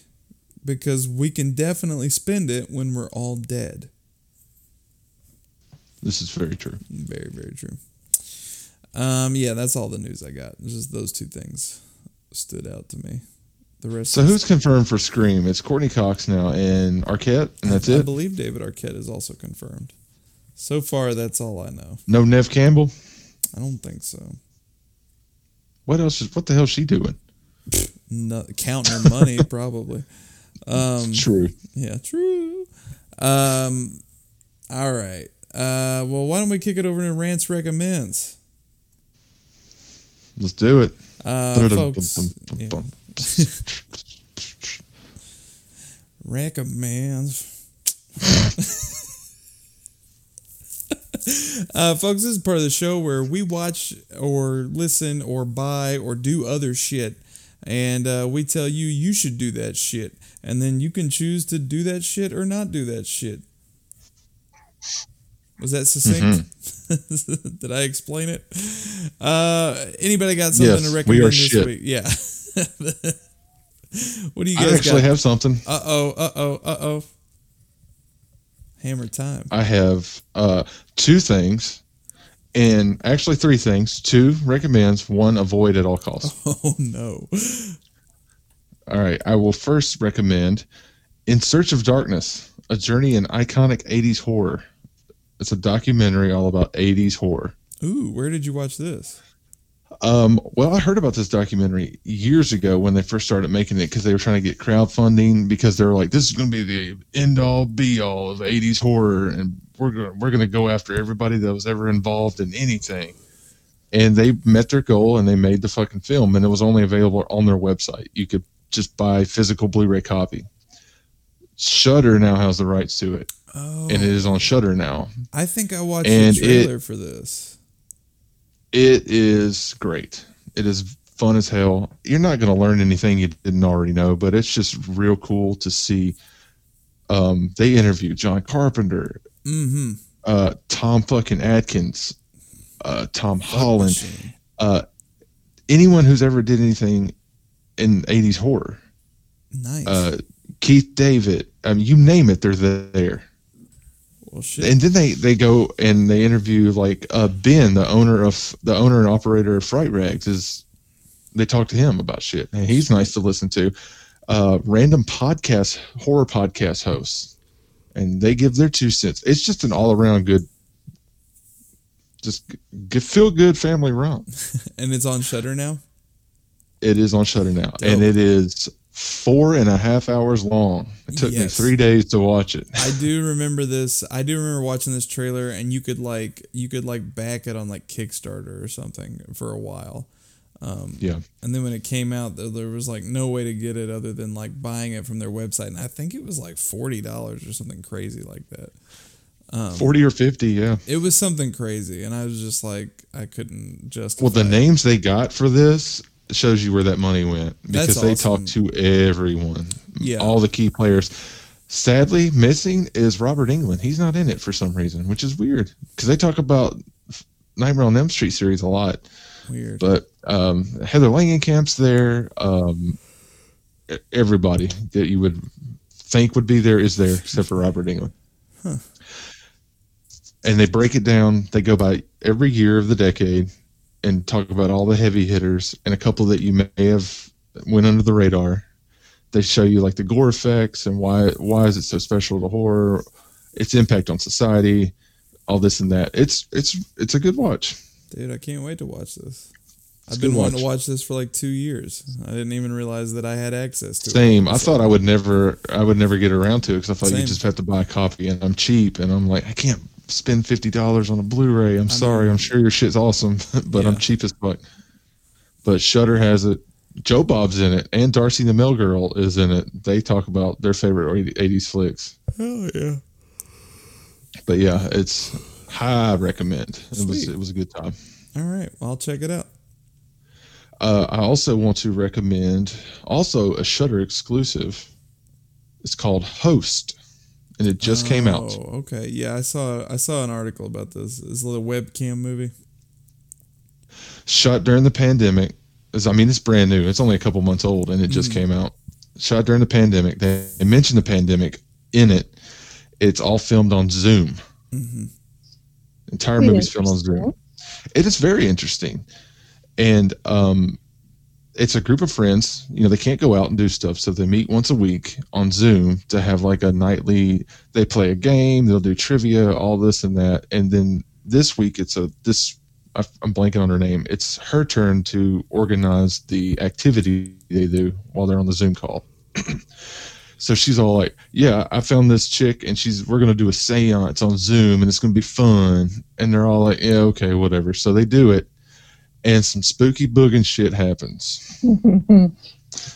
because we can definitely spend it when we're all dead. This is very true. Very, very true. Um, yeah, that's all the news I got. Just those two things stood out to me. The rest. So who's confirmed for Scream? It's Courteney Cox now and Arquette, and that's I it. I believe David Arquette is also confirmed. So far, that's all I know. No Nev Campbell. I don't think so. What else? Is, what the hell is she doing? No, counting her money, [laughs] probably. Um, True. yeah, true. Um, all right. Uh, well, why don't we kick it over to Rants recommends? Let's do it. Uh, folks, yeah. [laughs] recommends. [laughs] uh, folks, this is part of the show where we watch or listen or buy or do other shit. And uh, we tell you you should do that shit. And then you can choose to do that shit or not do that shit. Was that succinct? [laughs] Did I explain it? Uh, anybody got something Yes, to we recommend are this shit. week? Yeah. [laughs] what do you guys? I actually got? have something. Uh oh, uh oh, uh oh. Hammer time. I have uh, two things, and actually three things. Two recommends, one avoid at all costs. [laughs] Oh no. All right, I will first recommend In Search of Darkness, a journey in iconic 80s horror. It's a documentary all about 80s horror. Ooh, where did you watch this? Um, well, I heard about this documentary years ago when they first started making it because they were trying to get crowdfunding because they were like, "This is going to be the end all be all of '80s horror, and we're gonna we're going to go after everybody that was ever involved in anything." And they met their goal and they made the fucking film, and it was only available on their website. You could just buy physical Blu-ray copy. Shudder now has the rights to it, Oh, and it is on Shudder now. I think I watched And the trailer it- for this. It is great. It is fun as hell. You're not going to learn anything you didn't already know, but it's just real cool to see. Um, they interviewed John Carpenter, Mm-hmm. uh, Tom fucking Atkins, uh, Tom Holland, uh, anyone who's ever did anything in 80s horror. Nice. Uh, Keith David, I mean, you name it, they're there. Well. And then they they go and they interview like uh, Ben, the owner of the owner and operator of Fright Rags. Is they talk to him about shit, and he's nice to listen to. Uh, random podcast horror podcast hosts, and they give their two cents. It's just an all around good, just g- feel good family romp. [laughs] and it's on Shudder now. It is on Shudder now, and it is four and a half hours long. It took me three days to watch it. I do remember this. I do remember watching this trailer, and you could like you could like back it on like Kickstarter or something for a while. Um, Yeah. And then when it came out, there, was like no way to get it other than like buying it from their website, and I think it was like forty dollars or something crazy like that. Um, Forty or fifty, yeah. It was something crazy, and I was just like, I couldn't just Well, the names they got for this shows you where that money went because That's they awesome. talked to everyone, Yeah. all the key players. Sadly, missing is Robert Englund. He's not in it for some reason, which is weird because they talk about Nightmare on Elm Street series a lot. Weird. But um, Heather Langenkamp's there. Um, everybody that you would think would be there is there except for Robert Englund. Huh. And they break it down. They go by every year of the decade and talk about all the heavy hitters and a couple that you may have went under the radar. They show you like the gore effects and why why is it so special to horror, its impact on society, all this and that. It's it's it's a good watch. Dude, I can't wait to watch this. It's I've been wanting watch. to watch this for like two years. I didn't even realize that I had access to it. Same. I thought I would never, I would never get around to it because I thought Same. you just have to buy a copy, and I'm cheap, and I'm like, I can't spend fifty dollars on a Blu-ray. I'm sorry. I'm sure your shit's awesome, [laughs] but I'm Yeah. cheap as fuck. But Shudder has it. Joe Bob's in it, and Darcy the Mail Girl is in it. They talk about their favorite 80s flicks. Hell yeah. But yeah, it's high recommend. It was it was a good time. All right. Well, I'll check it out. Uh, I also want to recommend also a Shudder exclusive. It's called Host, and it just came out. Oh, okay. Yeah, I saw I saw an article about this. This little webcam movie. Shot during the pandemic. Is I mean, it's brand new. It's only a couple months old, and it just Mhm. came out. Shot during the pandemic. They, they mentioned the pandemic in it. It's all filmed on Zoom. Mm-hmm. Entire Quite movie's filmed on Zoom. It is very interesting, and um, it's a group of friends. You know, they can't go out and do stuff, so they meet once a week on Zoom to have like a nightly. They play a game. They'll do trivia, all this and that, and then this week it's a this. I'm blanking on her name. It's her turn to organize the activity they do while they're on the Zoom call. [clears throat] so she's all like, "Yeah, I found this chick, and she's we're gonna do a séance on Zoom, and it's gonna be fun." And they're all like, "Yeah, okay, whatever." So they do it, and some spooky boogin shit happens. [laughs]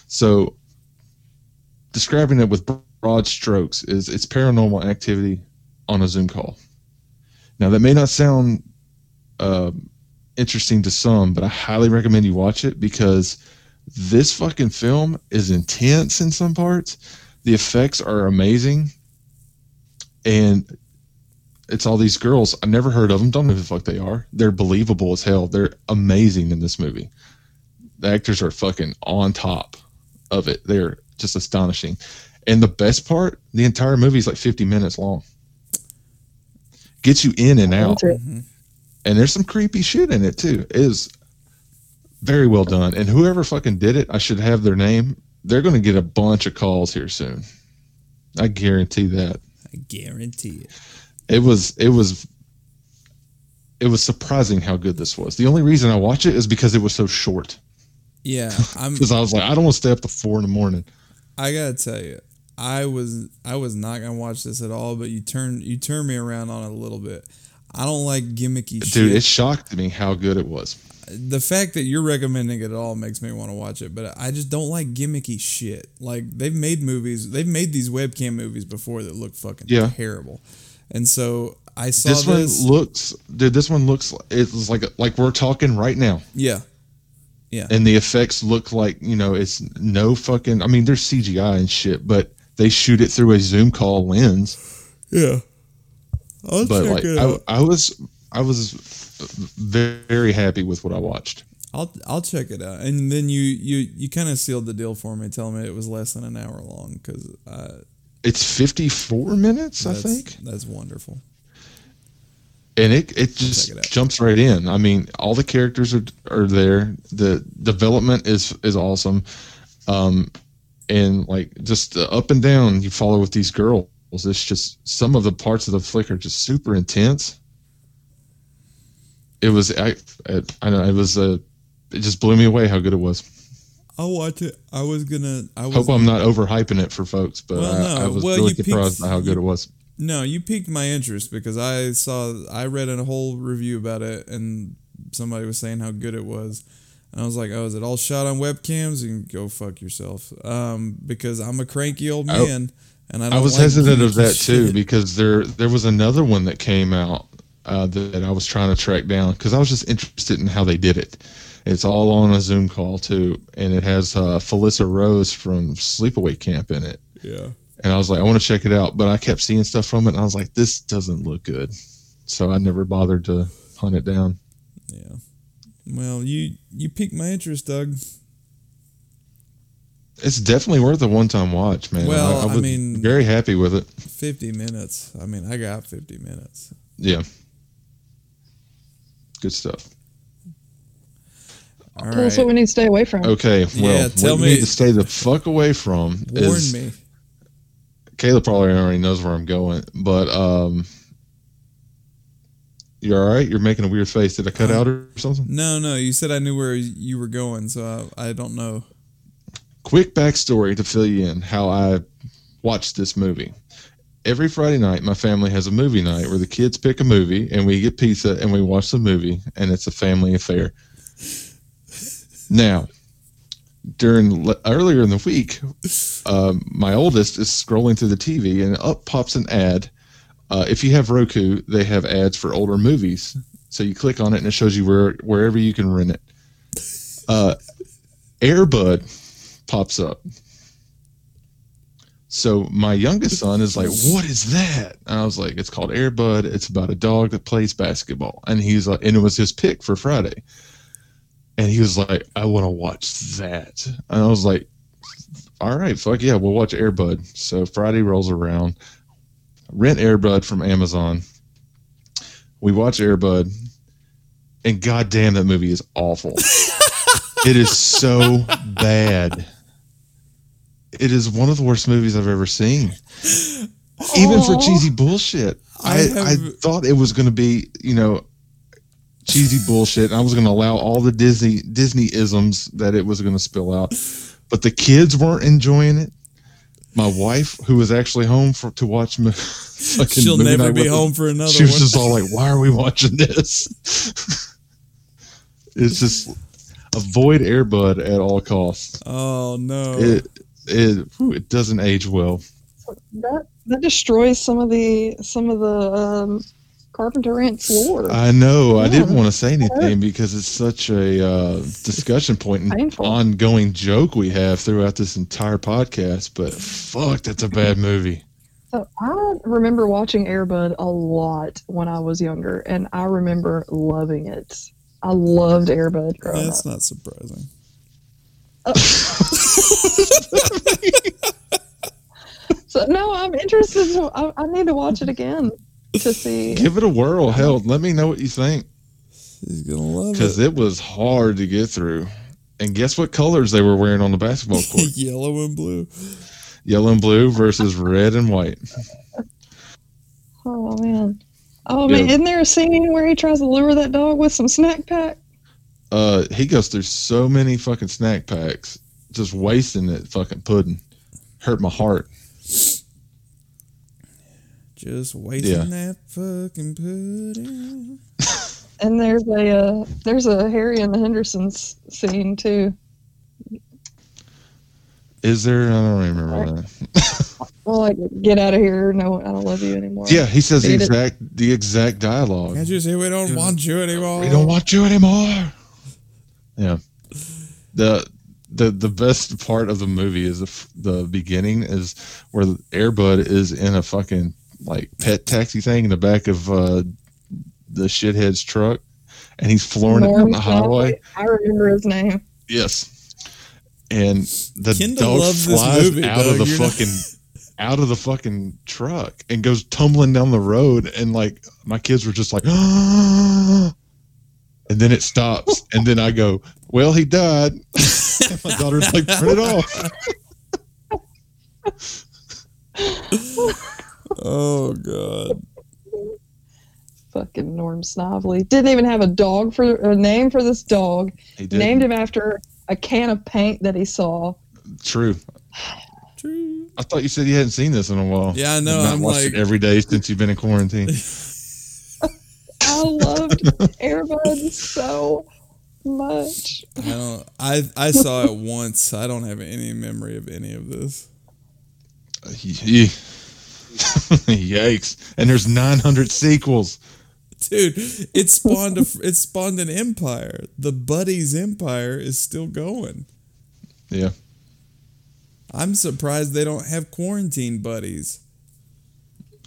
So, describing it with broad strokes is it's paranormal activity on a Zoom call. Now, that may not sound uh, interesting to some, but I highly recommend you watch it because this fucking film is intense in some parts. The effects are amazing, and it's all these girls. I never heard of them. Don't know who the fuck they are. They're believable as hell. They're amazing in this movie. The actors are fucking on top of it. They're just astonishing. And the best part, the entire movie is like 50 minutes long. gets you in and out. Into it. Mm-hmm. And there's some creepy shit in it too. It is very well done. And whoever fucking did it, I should have their name. They're going to get a bunch of calls here soon. I guarantee that. I guarantee it. It was it was it was surprising how good this was. The only reason I watch it is because it was so short. Yeah, [laughs] I'm. Because I was like, I don't want to stay up to four in the morning. I gotta tell you, I was I was not gonna watch this at all, but you turn you turn me around on it a little bit. I don't like gimmicky Dude, shit. Dude, it shocked me how good it was. the fact that you're recommending it at all makes me want to watch it, but I just don't like gimmicky shit. Like they've made movies, they've made these webcam movies before that look fucking Yeah. terrible, and so I saw This this. one looks, dude. This one looks. It's like like we're talking right now, yeah, yeah, and the effects look like you know it's no fucking. I mean, there's CGI and shit, but they shoot it through a zoom call lens. yeah. I'll But check like, it I. I was, I was very, very happy with what I watched. I'll I'll check it out, and then you you you kind of sealed the deal for me, telling me it was less than an hour long because uh, It's 54 minutes, I think. that's wonderful. and it it just it jumps right in. I mean, all the characters are are there. The development is is awesome, um, and like just up and down you follow with these girls. It's just some of the parts of the flick are just super intense. It was I I, I know it was uh, it just blew me away how good it was. I'll watch it. I was gonna. I was. Hope I'm not overhyping it for folks, but Well, I, no. I was Well, really surprised by how good it was. No, you piqued my interest because I saw I read a whole review about it and somebody was saying how good it was. And I was like, "Oh, is it all shot on webcams? You can go fuck yourself." Um, because I'm a cranky old I- man, and I, don't I was like hesitant of that [laughs] too because there there was another one that came out uh, that I was trying to track down because I was just interested in how they did it. It's all on a Zoom call too, and it has uh, Felissa Rose from Sleepaway Camp in it. Yeah. And I was like, I want to check it out, but I kept seeing stuff from it, and I was like, this doesn't look good, so I never bothered to hunt it down. Yeah. Well, you you piqued my interest, Doug. It's definitely worth a one-time watch, man. Well, I, I was mean- very happy with it. Fifty minutes. I mean, I got fifty minutes. Yeah, good stuff. All Tell us right. what we need to stay away from. Okay, well, Yeah, tell what you me- need to stay the fuck away from Warn is me. Caleb probably already knows where I'm going, but um, you all right? You're making a weird face. Did I cut Uh, out or something? No, no. You said I knew where you were going, so I, I don't know. Quick backstory to fill you in how I watched this movie. Every Friday night, my family has a movie night where the kids pick a movie and we get pizza and we watch the movie, and it's a family affair. Now, during earlier in the week, um, my oldest is scrolling through the TV and up pops an ad. Uh, if you have Roku, they have ads for older movies. So you click on it and it shows you where wherever you can rent it. Uh, Airbud pops up. So my youngest son is like, "What is that?" And I was like, "It's called Airbud. It's about a dog that plays basketball." And he's like, and it was his pick for Friday. And he was like, "I want to watch that." And I was like, "All right, fuck yeah, we'll watch Airbud." So Friday rolls around, rent Airbud from Amazon. We watch Airbud, and goddamn, that movie is awful. [laughs] it is so bad. It is one of the worst movies I've ever seen. Even for oh. cheesy bullshit. I I, I, thought it was going to be, you know, cheesy bullshit. And I was going to allow all the Disney Disney isms that it was going to spill out. But the kids weren't enjoying it. My wife, who was actually home for to watch me, [laughs] fucking She'll movie never be with us, home for another She was one. just all like, "Why are we watching this?" [laughs] it's just avoid Airbud at all costs. Oh no. It it whew, it doesn't age well. That that destroys some of the some of the um, Carpenter Ranch lore. I know. I didn't want to say anything because it's such a uh, discussion point and Painful. ongoing joke we have throughout this entire podcast. But fuck, that's a bad movie. So I remember watching Airbud a lot when I was younger, and I remember loving it. I loved Airbud growing That's up. not surprising. [laughs] So no, I'm interested. I, I need to watch it again. To [laughs] see. Give it a whirl. Hell, let me know what you think He's gonna love it. because it. it was hard to get through. And guess what colors they were wearing on the basketball [laughs] court? Yellow and blue. Yellow and blue versus red and white. [laughs] Oh man. Oh Yeah. man, isn't there a scene where he tries to lure that dog with some snack pack? Uh, he goes through so many fucking snack packs, just wasting that fucking pudding. Hurt my heart. Just wasting Yeah. that fucking pudding. [laughs] And there's a uh, there's a Harry and the Hendersons scene too. Is there? I don't remember that. [laughs] Well, like get out of here. No, I don't love you anymore. Yeah, he says the Beat it. exact the exact dialogue. Can't you say we don't want you anymore? We don't want you anymore. Yeah. The the the best part of the movie is the the beginning is where Airbud is in a fucking like pet taxi thing in the back of uh the shithead's truck and he's flooring it down the highway. I remember his name. Yes. And the Kendall dog flies movie, out of the You're not- fucking out of the fucking truck and goes tumbling down the road and like my kids were just like [gasps] and then it stops [laughs] and then I go, Well, he died. [laughs] my daughter's like, turn it off. [laughs] Oh god. Fucking Norm Snively didn't even have a dog for a name for this dog. He did Named him after a can of paint that he saw. True. True. I thought you said you hadn't seen this in a while. Yeah, I know. I'm like- every day since you've been in quarantine. [laughs] I loved Airbud so much. I don't I I saw it once. I don't have any memory of any of this. Uh, Ye- [laughs] Yikes. And there's 900 sequels. Dude, it spawned a it spawned an empire. The Buddies empire is still going. Yeah. I'm surprised they don't have quarantine buddies.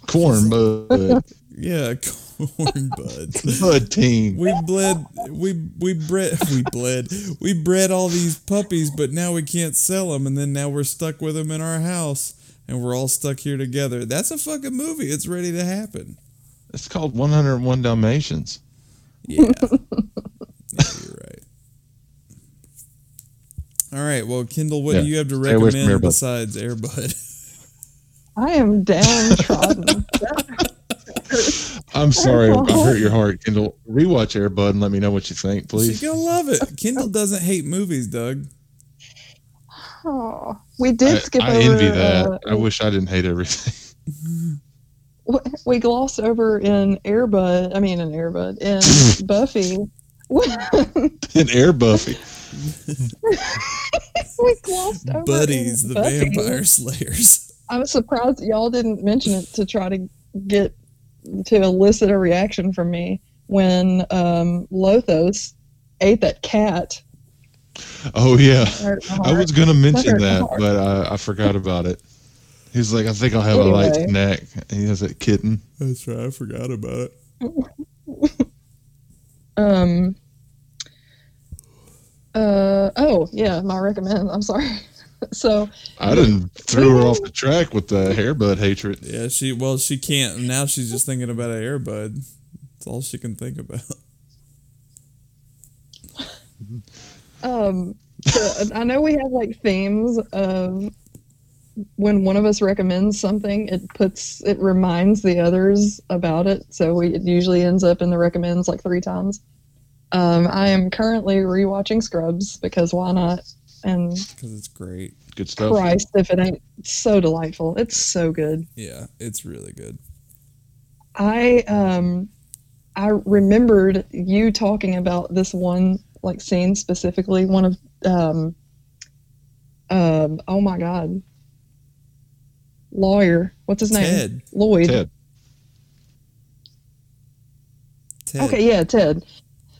Corn bud. Yeah, [laughs] corn buds. Bud team. We bled we we bred [laughs] we bled we bred all these puppies, but now we can't sell them, and then now we're stuck with them in our house, and we're all stuck here together. That's a fucking movie. It's ready to happen. It's called 101 Dalmatians. Yeah, [laughs] yeah you're right. All right, well, Kendall, what Yeah, do you have to stay recommend Airbud. besides Airbud? [laughs] I am downtrodden. [laughs] I'm sorry, I hurt your heart, Kendall. Rewatch Airbud and let me know what you think, please. She's please. gonna love it. Kendall doesn't hate movies, Doug. Oh, we did I, skip I over. envy that. uh, I wish I didn't hate everything. [laughs] we glossed over in Airbud. I mean, in Airbud in [laughs] Buffy. [laughs] in Air Buffy. we glossed over Buddies, in the Buffy. vampire slayers. I'm surprised y'all didn't mention it to try to get to elicit a reaction from me when um, Lothos ate that cat. Oh, yeah. I was going to mention that, but I, I forgot about it. He's like, I think I'll have a light Anyway. snack. And he has that kitten. That's right. I forgot about it. [laughs] Um. Uh oh yeah, my recommend. I'm sorry. [laughs] so I didn't threw her off the track with the hairbud hatred. Yeah, she well, she can't. Now she's just thinking about an Airbud. That's all she can think about. Um, so I know we have like themes of when one of us recommends something, it puts it reminds the others about it. So we, it usually ends up in the recommends like three times. Um, I am currently rewatching Scrubs because why not? And Because it's great. Good stuff. Christ, if it ain't so delightful, it's so good. Yeah, it's really good. I um I remembered you talking about this one like scene specifically. One of um um oh my god, lawyer. What's his name? Ted. Lloyd. Ted. Ted. Okay, yeah, Ted.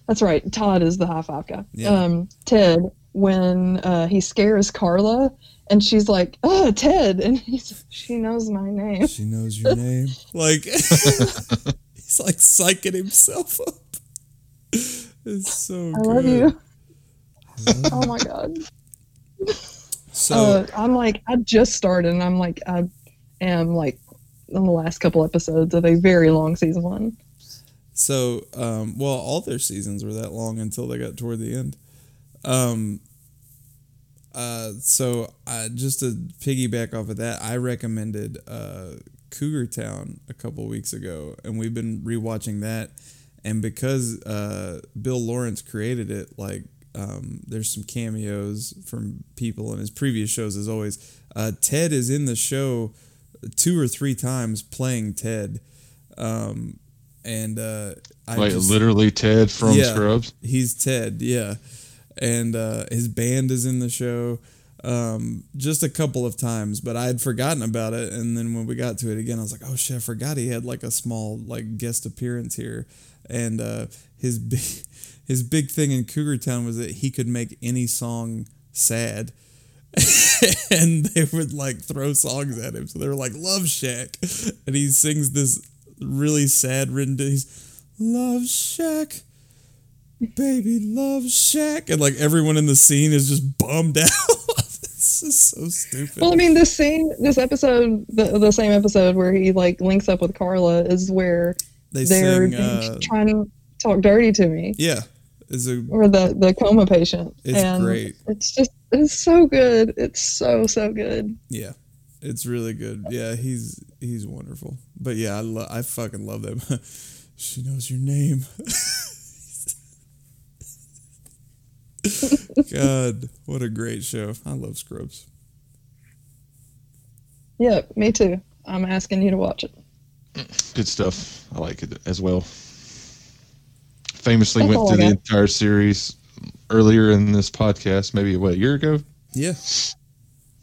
That's right. Todd is the high five guy. Yeah. Um, Ted, when uh, he scares Carla, and she's like, "Oh, Ted," and he's she knows my name. She knows your name. Like [laughs] he's like psyching himself up. It's so I love you. [laughs] oh my god. [laughs] So uh, I'm like, I just started, and I'm like, I am like in the last couple episodes of a very long season one. So, um, well, all their seasons were that long until they got toward the end. Um, uh, so uh, just to piggyback off of that, I recommended uh, Cougar Town a couple weeks ago, and we've been rewatching that. And because uh, Bill Lawrence created it, like um, there's some cameos from people in his previous shows. As always, uh, Ted is in the show two or three times playing Ted. Um, and uh, I Like just- literally Ted from Yeah, Scrubs. He's Ted, yeah. And uh, his band is in the show um, just a couple of times, but I had forgotten about it. And then when we got to it again, I was like, oh shit, I forgot he had like a small like guest appearance here. And uh, his big, [laughs] his big thing in Cougar Town was that he could make any song sad. [laughs] and they would like throw songs at him. So they were like Love Shack. And he sings this really sad rendition. He's Love Shack baby love shack and like everyone in the scene is just bummed [laughs] out it's just so stupid Well, I mean, this scene, this episode, the, the same episode where he like links up with Carla is where they they're sing uh, trying to talk dirty to me, yeah is a or the the coma patient. It's and great. It's just it's so good. It's so so good. yeah it's really good yeah he's he's wonderful but yeah i lo- i fucking love them [laughs] she knows your name [laughs] god what a great show i love scrubs Yeah, me too. I'm asking you to watch it. Good stuff. I like it as well. Famously That's went through the entire series earlier in this podcast, maybe what a year ago. yeah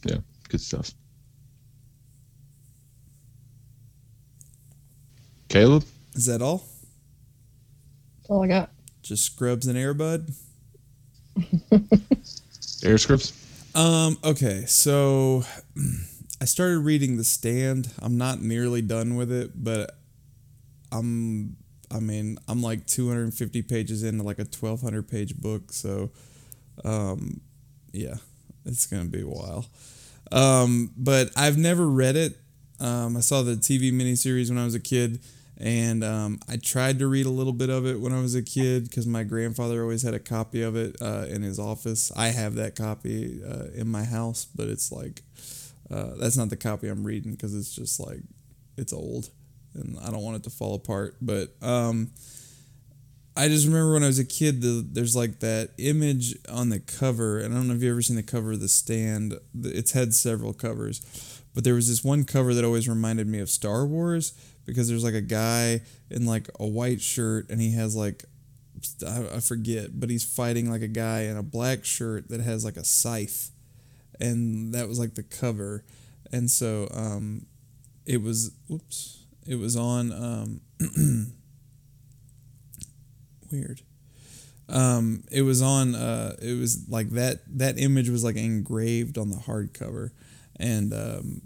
Yeah, good stuff. Caleb, is that all That's all I got. just scrubs and airbud air [laughs] scripts. Um, okay, so [clears throat] I started reading The Stand. I'm not nearly done with it, but I'm I mean, I'm like 250 pages into like a 1200 page book, so um yeah, it's going to be a while. Um, but I've never read it. Um, I saw the TV miniseries when I was a kid, and um, I tried to read a little bit of it when I was a kid because my grandfather always had a copy of it uh, in his office. I have that copy uh, in my house, but it's like uh, that's not the copy I'm reading because it's just like it's old, and I don't want it to fall apart. But um, I just remember when I was a kid, the, there's like that image on the cover, and I don't know if you've ever seen the cover of The Stand. It's had several covers, but there was this one cover that always reminded me of Star Wars because there's like a guy in like a white shirt, and he has like I forget, but he's fighting like a guy in a black shirt that has like a scythe, and that was like the cover, and so um, it was whoops, it was on um. [clears throat] weird. Um it was on uh it was like that that image was like engraved on the hardcover. And um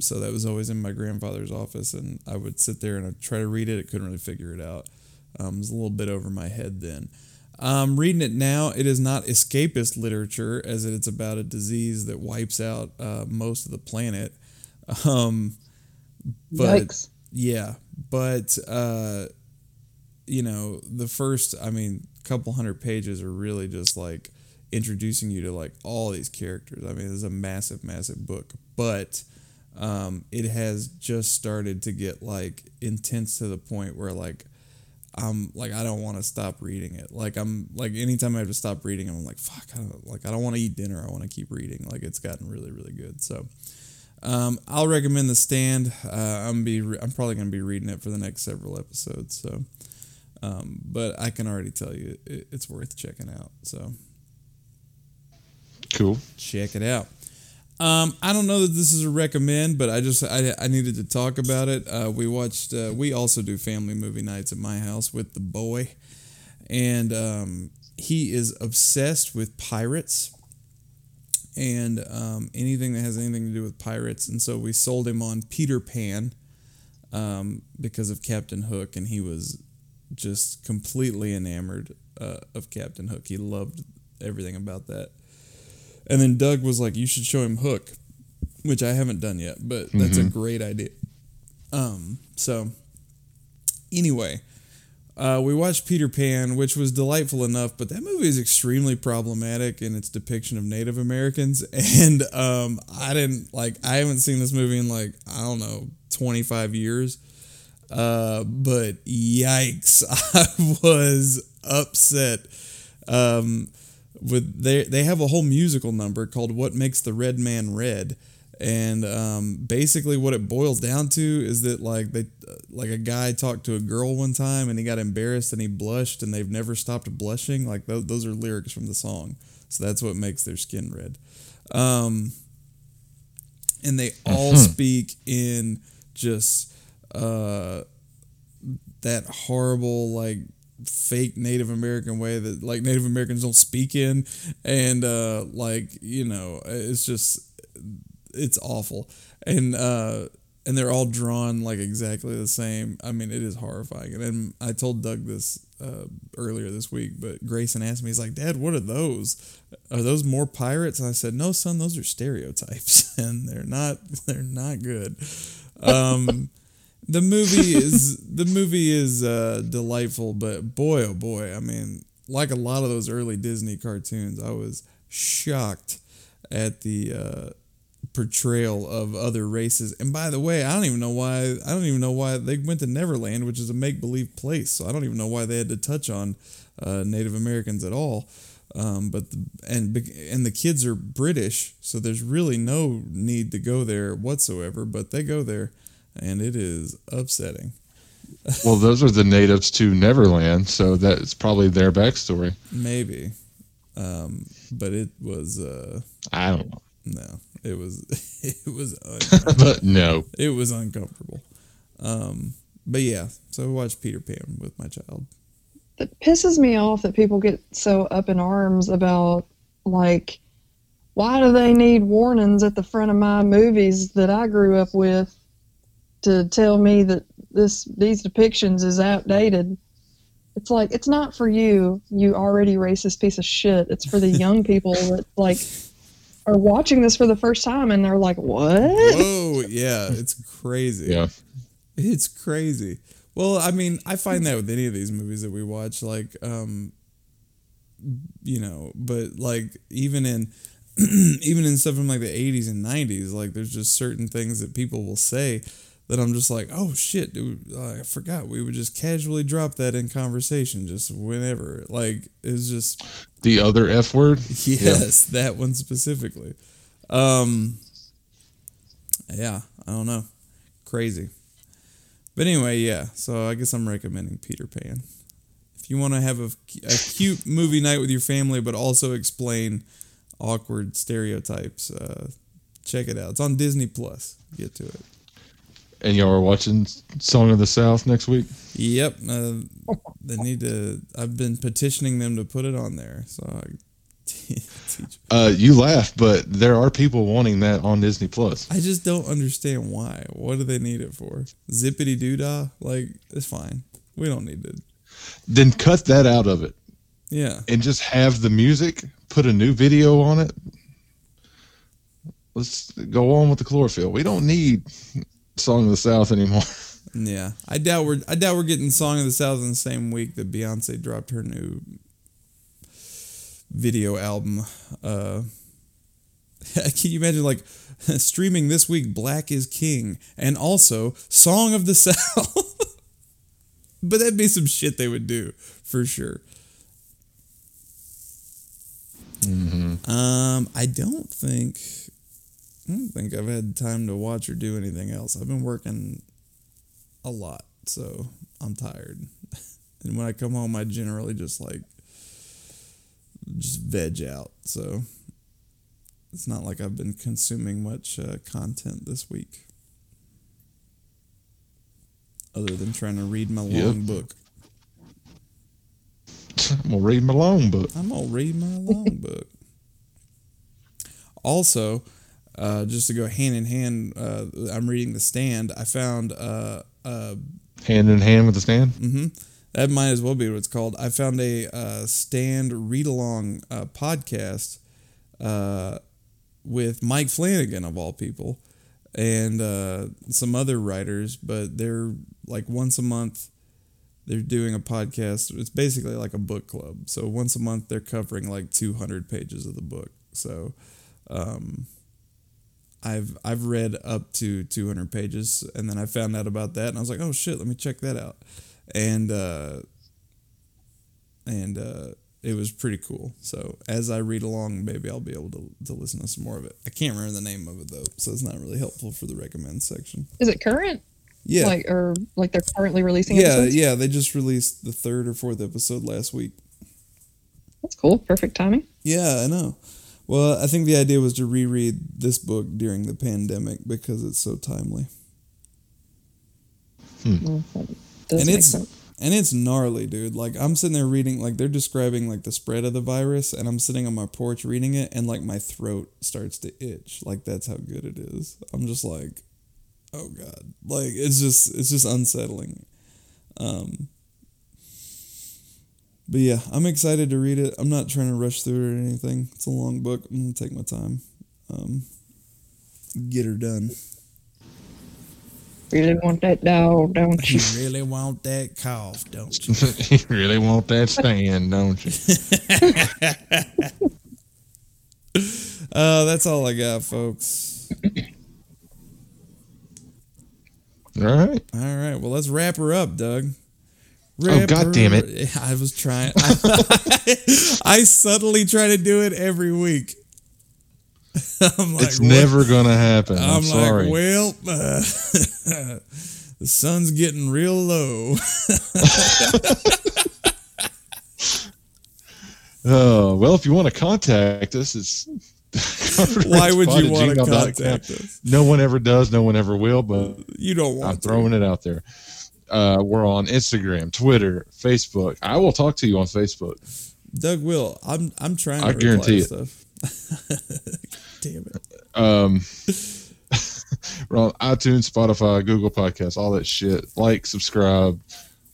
so that was always in my grandfather's office and i would sit there and i'd try to read it. I couldn't really figure it out. Um it was a little bit over my head then um reading it now. It is not escapist literature as it's about a disease that wipes out uh, most of the planet. Um but Yikes. yeah but uh you know the first i mean couple hundred pages are really just like introducing you to like all these characters. I mean it's a massive massive book but um it has just started to get like intense to the point where like i'm like i don't want to stop reading it like i'm like anytime i have to stop reading i'm like fuck i don't like i don't want to eat dinner i want to keep reading like it's gotten really really good so um, I'll recommend The Stand. Uh, I'm be re- I'm probably gonna be reading it for the next several episodes. So, um, but I can already tell you it, it's worth checking out. So Cool. check it out. Um, I don't know that this is a recommend, but I just I, I needed to talk about it. Uh, we watched. Uh, we also do family movie nights at my house with the boy, and um, he is obsessed with pirates and um, anything that has anything to do with pirates. And so we sold him on Peter Pan um, because of Captain Hook, and he was just completely enamored uh, of Captain Hook. He loved everything about that. And then Doug was like, "You should show him Hook," which I haven't done yet, but that's a great idea. Um, so anyway, uh, we watched Peter Pan, which was delightful enough, but that movie is extremely problematic in its depiction of Native Americans. [laughs] And um, I didn't like, I haven't seen this movie in like, I don't know, 25 years. Uh, but yikes, [laughs] I was upset. Um, with they they have a whole musical number called "What Makes the Red Man Red," and um, basically what it boils down to is that like they like a guy talked to a girl one time and he got embarrassed and he blushed and they've never stopped blushing. Like those those are lyrics from the song, so that's what makes their skin red. Um, and they all speak in just uh, that horrible like fake Native American way that like Native Americans don't speak in, and uh, like you know it's just it's awful, and uh, and they're all drawn like exactly the same. I mean, it is horrifying. And then I told Doug this uh, earlier this week, but Grayson asked me, he's like, "Dad, what are those? Are those more pirates?" And I said, "No, son, those are stereotypes, [laughs] and they're not they're not good." Um, the movie [laughs] is the movie is uh, delightful, but boy, oh boy, I mean, like a lot of those early Disney cartoons, I was shocked at the uh, portrayal of other races. And by the way, I don't even know why. I don't even know why they went to Neverland, which is a make believe place. So I don't even know why they had to touch on uh, Native Americans at all. Um, but the, and and the kids are British, so there's really no need to go there whatsoever. But they go there, and it is upsetting. [laughs] Well, those are the natives to Neverland, so that's probably their backstory. Maybe, um, but it was uh, I don't know, no, it was [laughs] it was [laughs] but no. it was uncomfortable. Um, but yeah, so I watched Peter Pan with my child. It pisses me off that people get so up in arms about like why do they need warnings at the front of my movies that I grew up with to tell me that this these depictions is outdated? It's like it's not for you, you already racist piece of shit. It's for the young [laughs] people that like are watching this for the first time and they're like, "What?" Whoa, yeah, it's crazy. Yeah. It's crazy. Well, I mean, I find that with any of these movies that we watch, like, um, you know, but like even in [clears throat] even in stuff from like the '80s and '90s, like there's just certain things that people will say that I'm just like, oh shit, dude, I forgot we would just casually drop that in conversation just whenever. Like it's just The other F word? [laughs] Yes, that one specifically. Um, yeah, I don't know, crazy. But anyway, yeah. So I guess I'm recommending Peter Pan. If you want to have a, a cute movie night with your family, but also explain awkward stereotypes, uh, check it out. It's on Disney Plus. Get to it. And y'all are watching Song of the South next week? Yep. Uh, they need to. I've been petitioning them to put it on there. So I [laughs] teach. Uh, you laugh, but there are people wanting that on Disney Plus. I just don't understand why. What do they need it for? Zippity doo dah? Like it's fine. We don't need to. Then cut that out of it Yeah. and just have the music, put a new video on it. Let's go on with the chlorophyll. We don't need Song of the South anymore. [laughs] Yeah, I doubt we're I doubt we're getting "Song of the South" in the same week that Beyonce dropped her new video album. Uh, [laughs] can you imagine like [laughs] streaming this week? Black is King, and also "Song of the South." but that'd be some shit they would do for sure. Um, I don't think I don't think I've had time to watch or do anything else. I've been working a lot, so I'm tired. [laughs] and when I come home, I generally just like just veg out. So it's not like I've been consuming much uh, content this week, other than trying to read my Yep. long book. [laughs] I'm gonna read my long book. I'm gonna read my long book. Also, uh, just to go hand in hand, uh, I'm reading The Stand. I found uh, uh, Hand in hand with the stand. hmm That might as well be what it's called. I found a uh, stand read along uh, podcast uh, with Mike Flanagan of all people, and uh, some other writers, but they're like once a month. They're doing a podcast. It's basically like a book club. So once a month, they're covering like 200 pages of the book. So, um, I've I've read up to 200 pages, and then I found out about that, and I was like, oh shit, let me check that out, and uh, and uh, it was pretty cool. So as I read along, maybe I'll be able to to listen to some more of it. I can't remember the name of it though, so it's not really helpful for the recommend section. Is it current? Yeah, Like or like they're currently releasing yeah, episodes? yeah. They just released the third or fourth episode last week. That's cool. Perfect timing. Yeah, I know. Well, I think the idea was to reread this book during the pandemic because it's so timely. Mm, that and it's sense. and it's gnarly, dude. Like I'm sitting there reading, like they're describing like the spread of the virus, and I'm sitting on my porch reading it, and like my throat starts to itch. Like that's how good it is. I'm just like, oh god, like it's just it's just unsettling. Um, but yeah, I'm excited to read it. I'm not trying to rush through it or anything. It's a long book. I'm gonna take my time. Um, get her done. Really want that dog, don't you? You really want that cough, don't [laughs] you? you really want that stand, don't you? [laughs] Uh, that's all I got, folks. All right. All right. Well, let's wrap her up, Doug. Oh, God damn it. I was trying. [laughs] I, subtly try to do it every week. [laughs] I'm like, it's what? never gonna happen. I'm, I'm sorry. like, well, uh, [laughs] the sun's getting real low. Oh well, if you want to contact us, it's Why would you want to contact us? No one ever does. No one ever will. But You don't want I'm to. throwing it out there. Uh, we're on Instagram, Twitter, Facebook. I will talk to you on Facebook. Doug will. I'm. I'm trying. To I guarantee it. Stuff. [laughs] Damn it. Um, [laughs] we're on iTunes, Spotify, Google Podcasts, all that shit. Like, subscribe,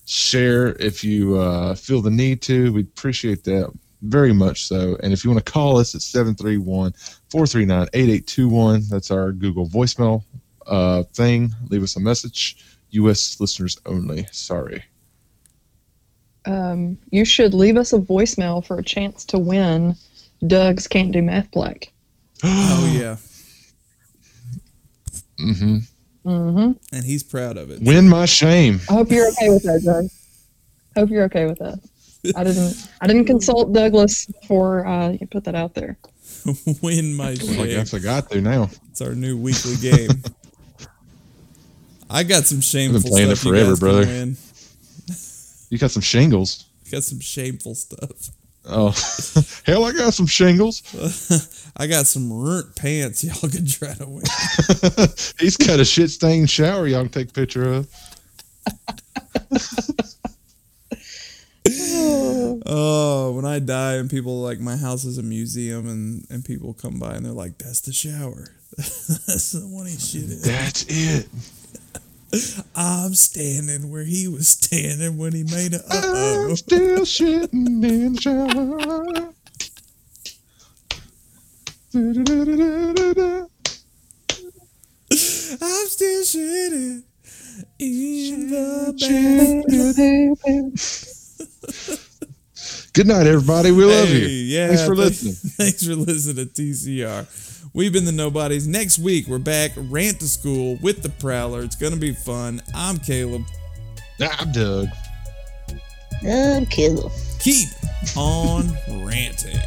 share if you uh, feel the need to. We appreciate that very much so. And if you want to call us, it's 731 439 8821. That's our Google voicemail uh, thing. Leave us a message. U.S. listeners only. Sorry. Um, you should leave us a voicemail for a chance to win Doug's Can't Do Math Plaque. Oh yeah. Mm hmm. Mm-hmm. And he's proud of it. Win my shame. I hope you're okay with that, Doug. Hope you're okay with that. I didn't. I didn't consult Douglas before uh, you put that out there. [laughs] Win my shame. I shame. guess I got to now. It's our new weekly game. [laughs] I got some shameful Been playing it forever, you brother. You got some shingles. [laughs] Got some shameful stuff. Oh, [laughs] hell, I got some shingles. [laughs] I got some runt pants y'all can try to win. He's got a shit stained shower y'all can take a picture of. Oh, when I die and people like my house is a museum and and people come by and they're like, "That's the shower. That's the one he shit in." That's it. I'm standing where he was standing when he made a uh oh. I'm still shitting [laughs] in the shower. I'm still shitting in the bath. Good night, everybody. We love Hey, you. Yeah, Thanks for listening. [laughs] Thanks for listening to TCR. We've been the Nobodies. Next week, we're back, rant to school with the Prowler. It's going to be fun. I'm Caleb. I'm Doug. I'm Caleb. Keep on ranting.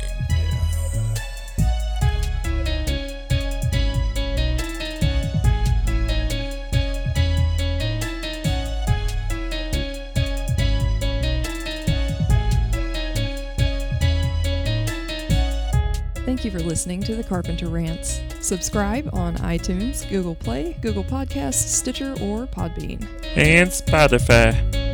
Thank you for listening to the Carpenter Rants. Subscribe on iTunes, Google Play, Google Podcasts, Stitcher, or Podbean. and Spotify.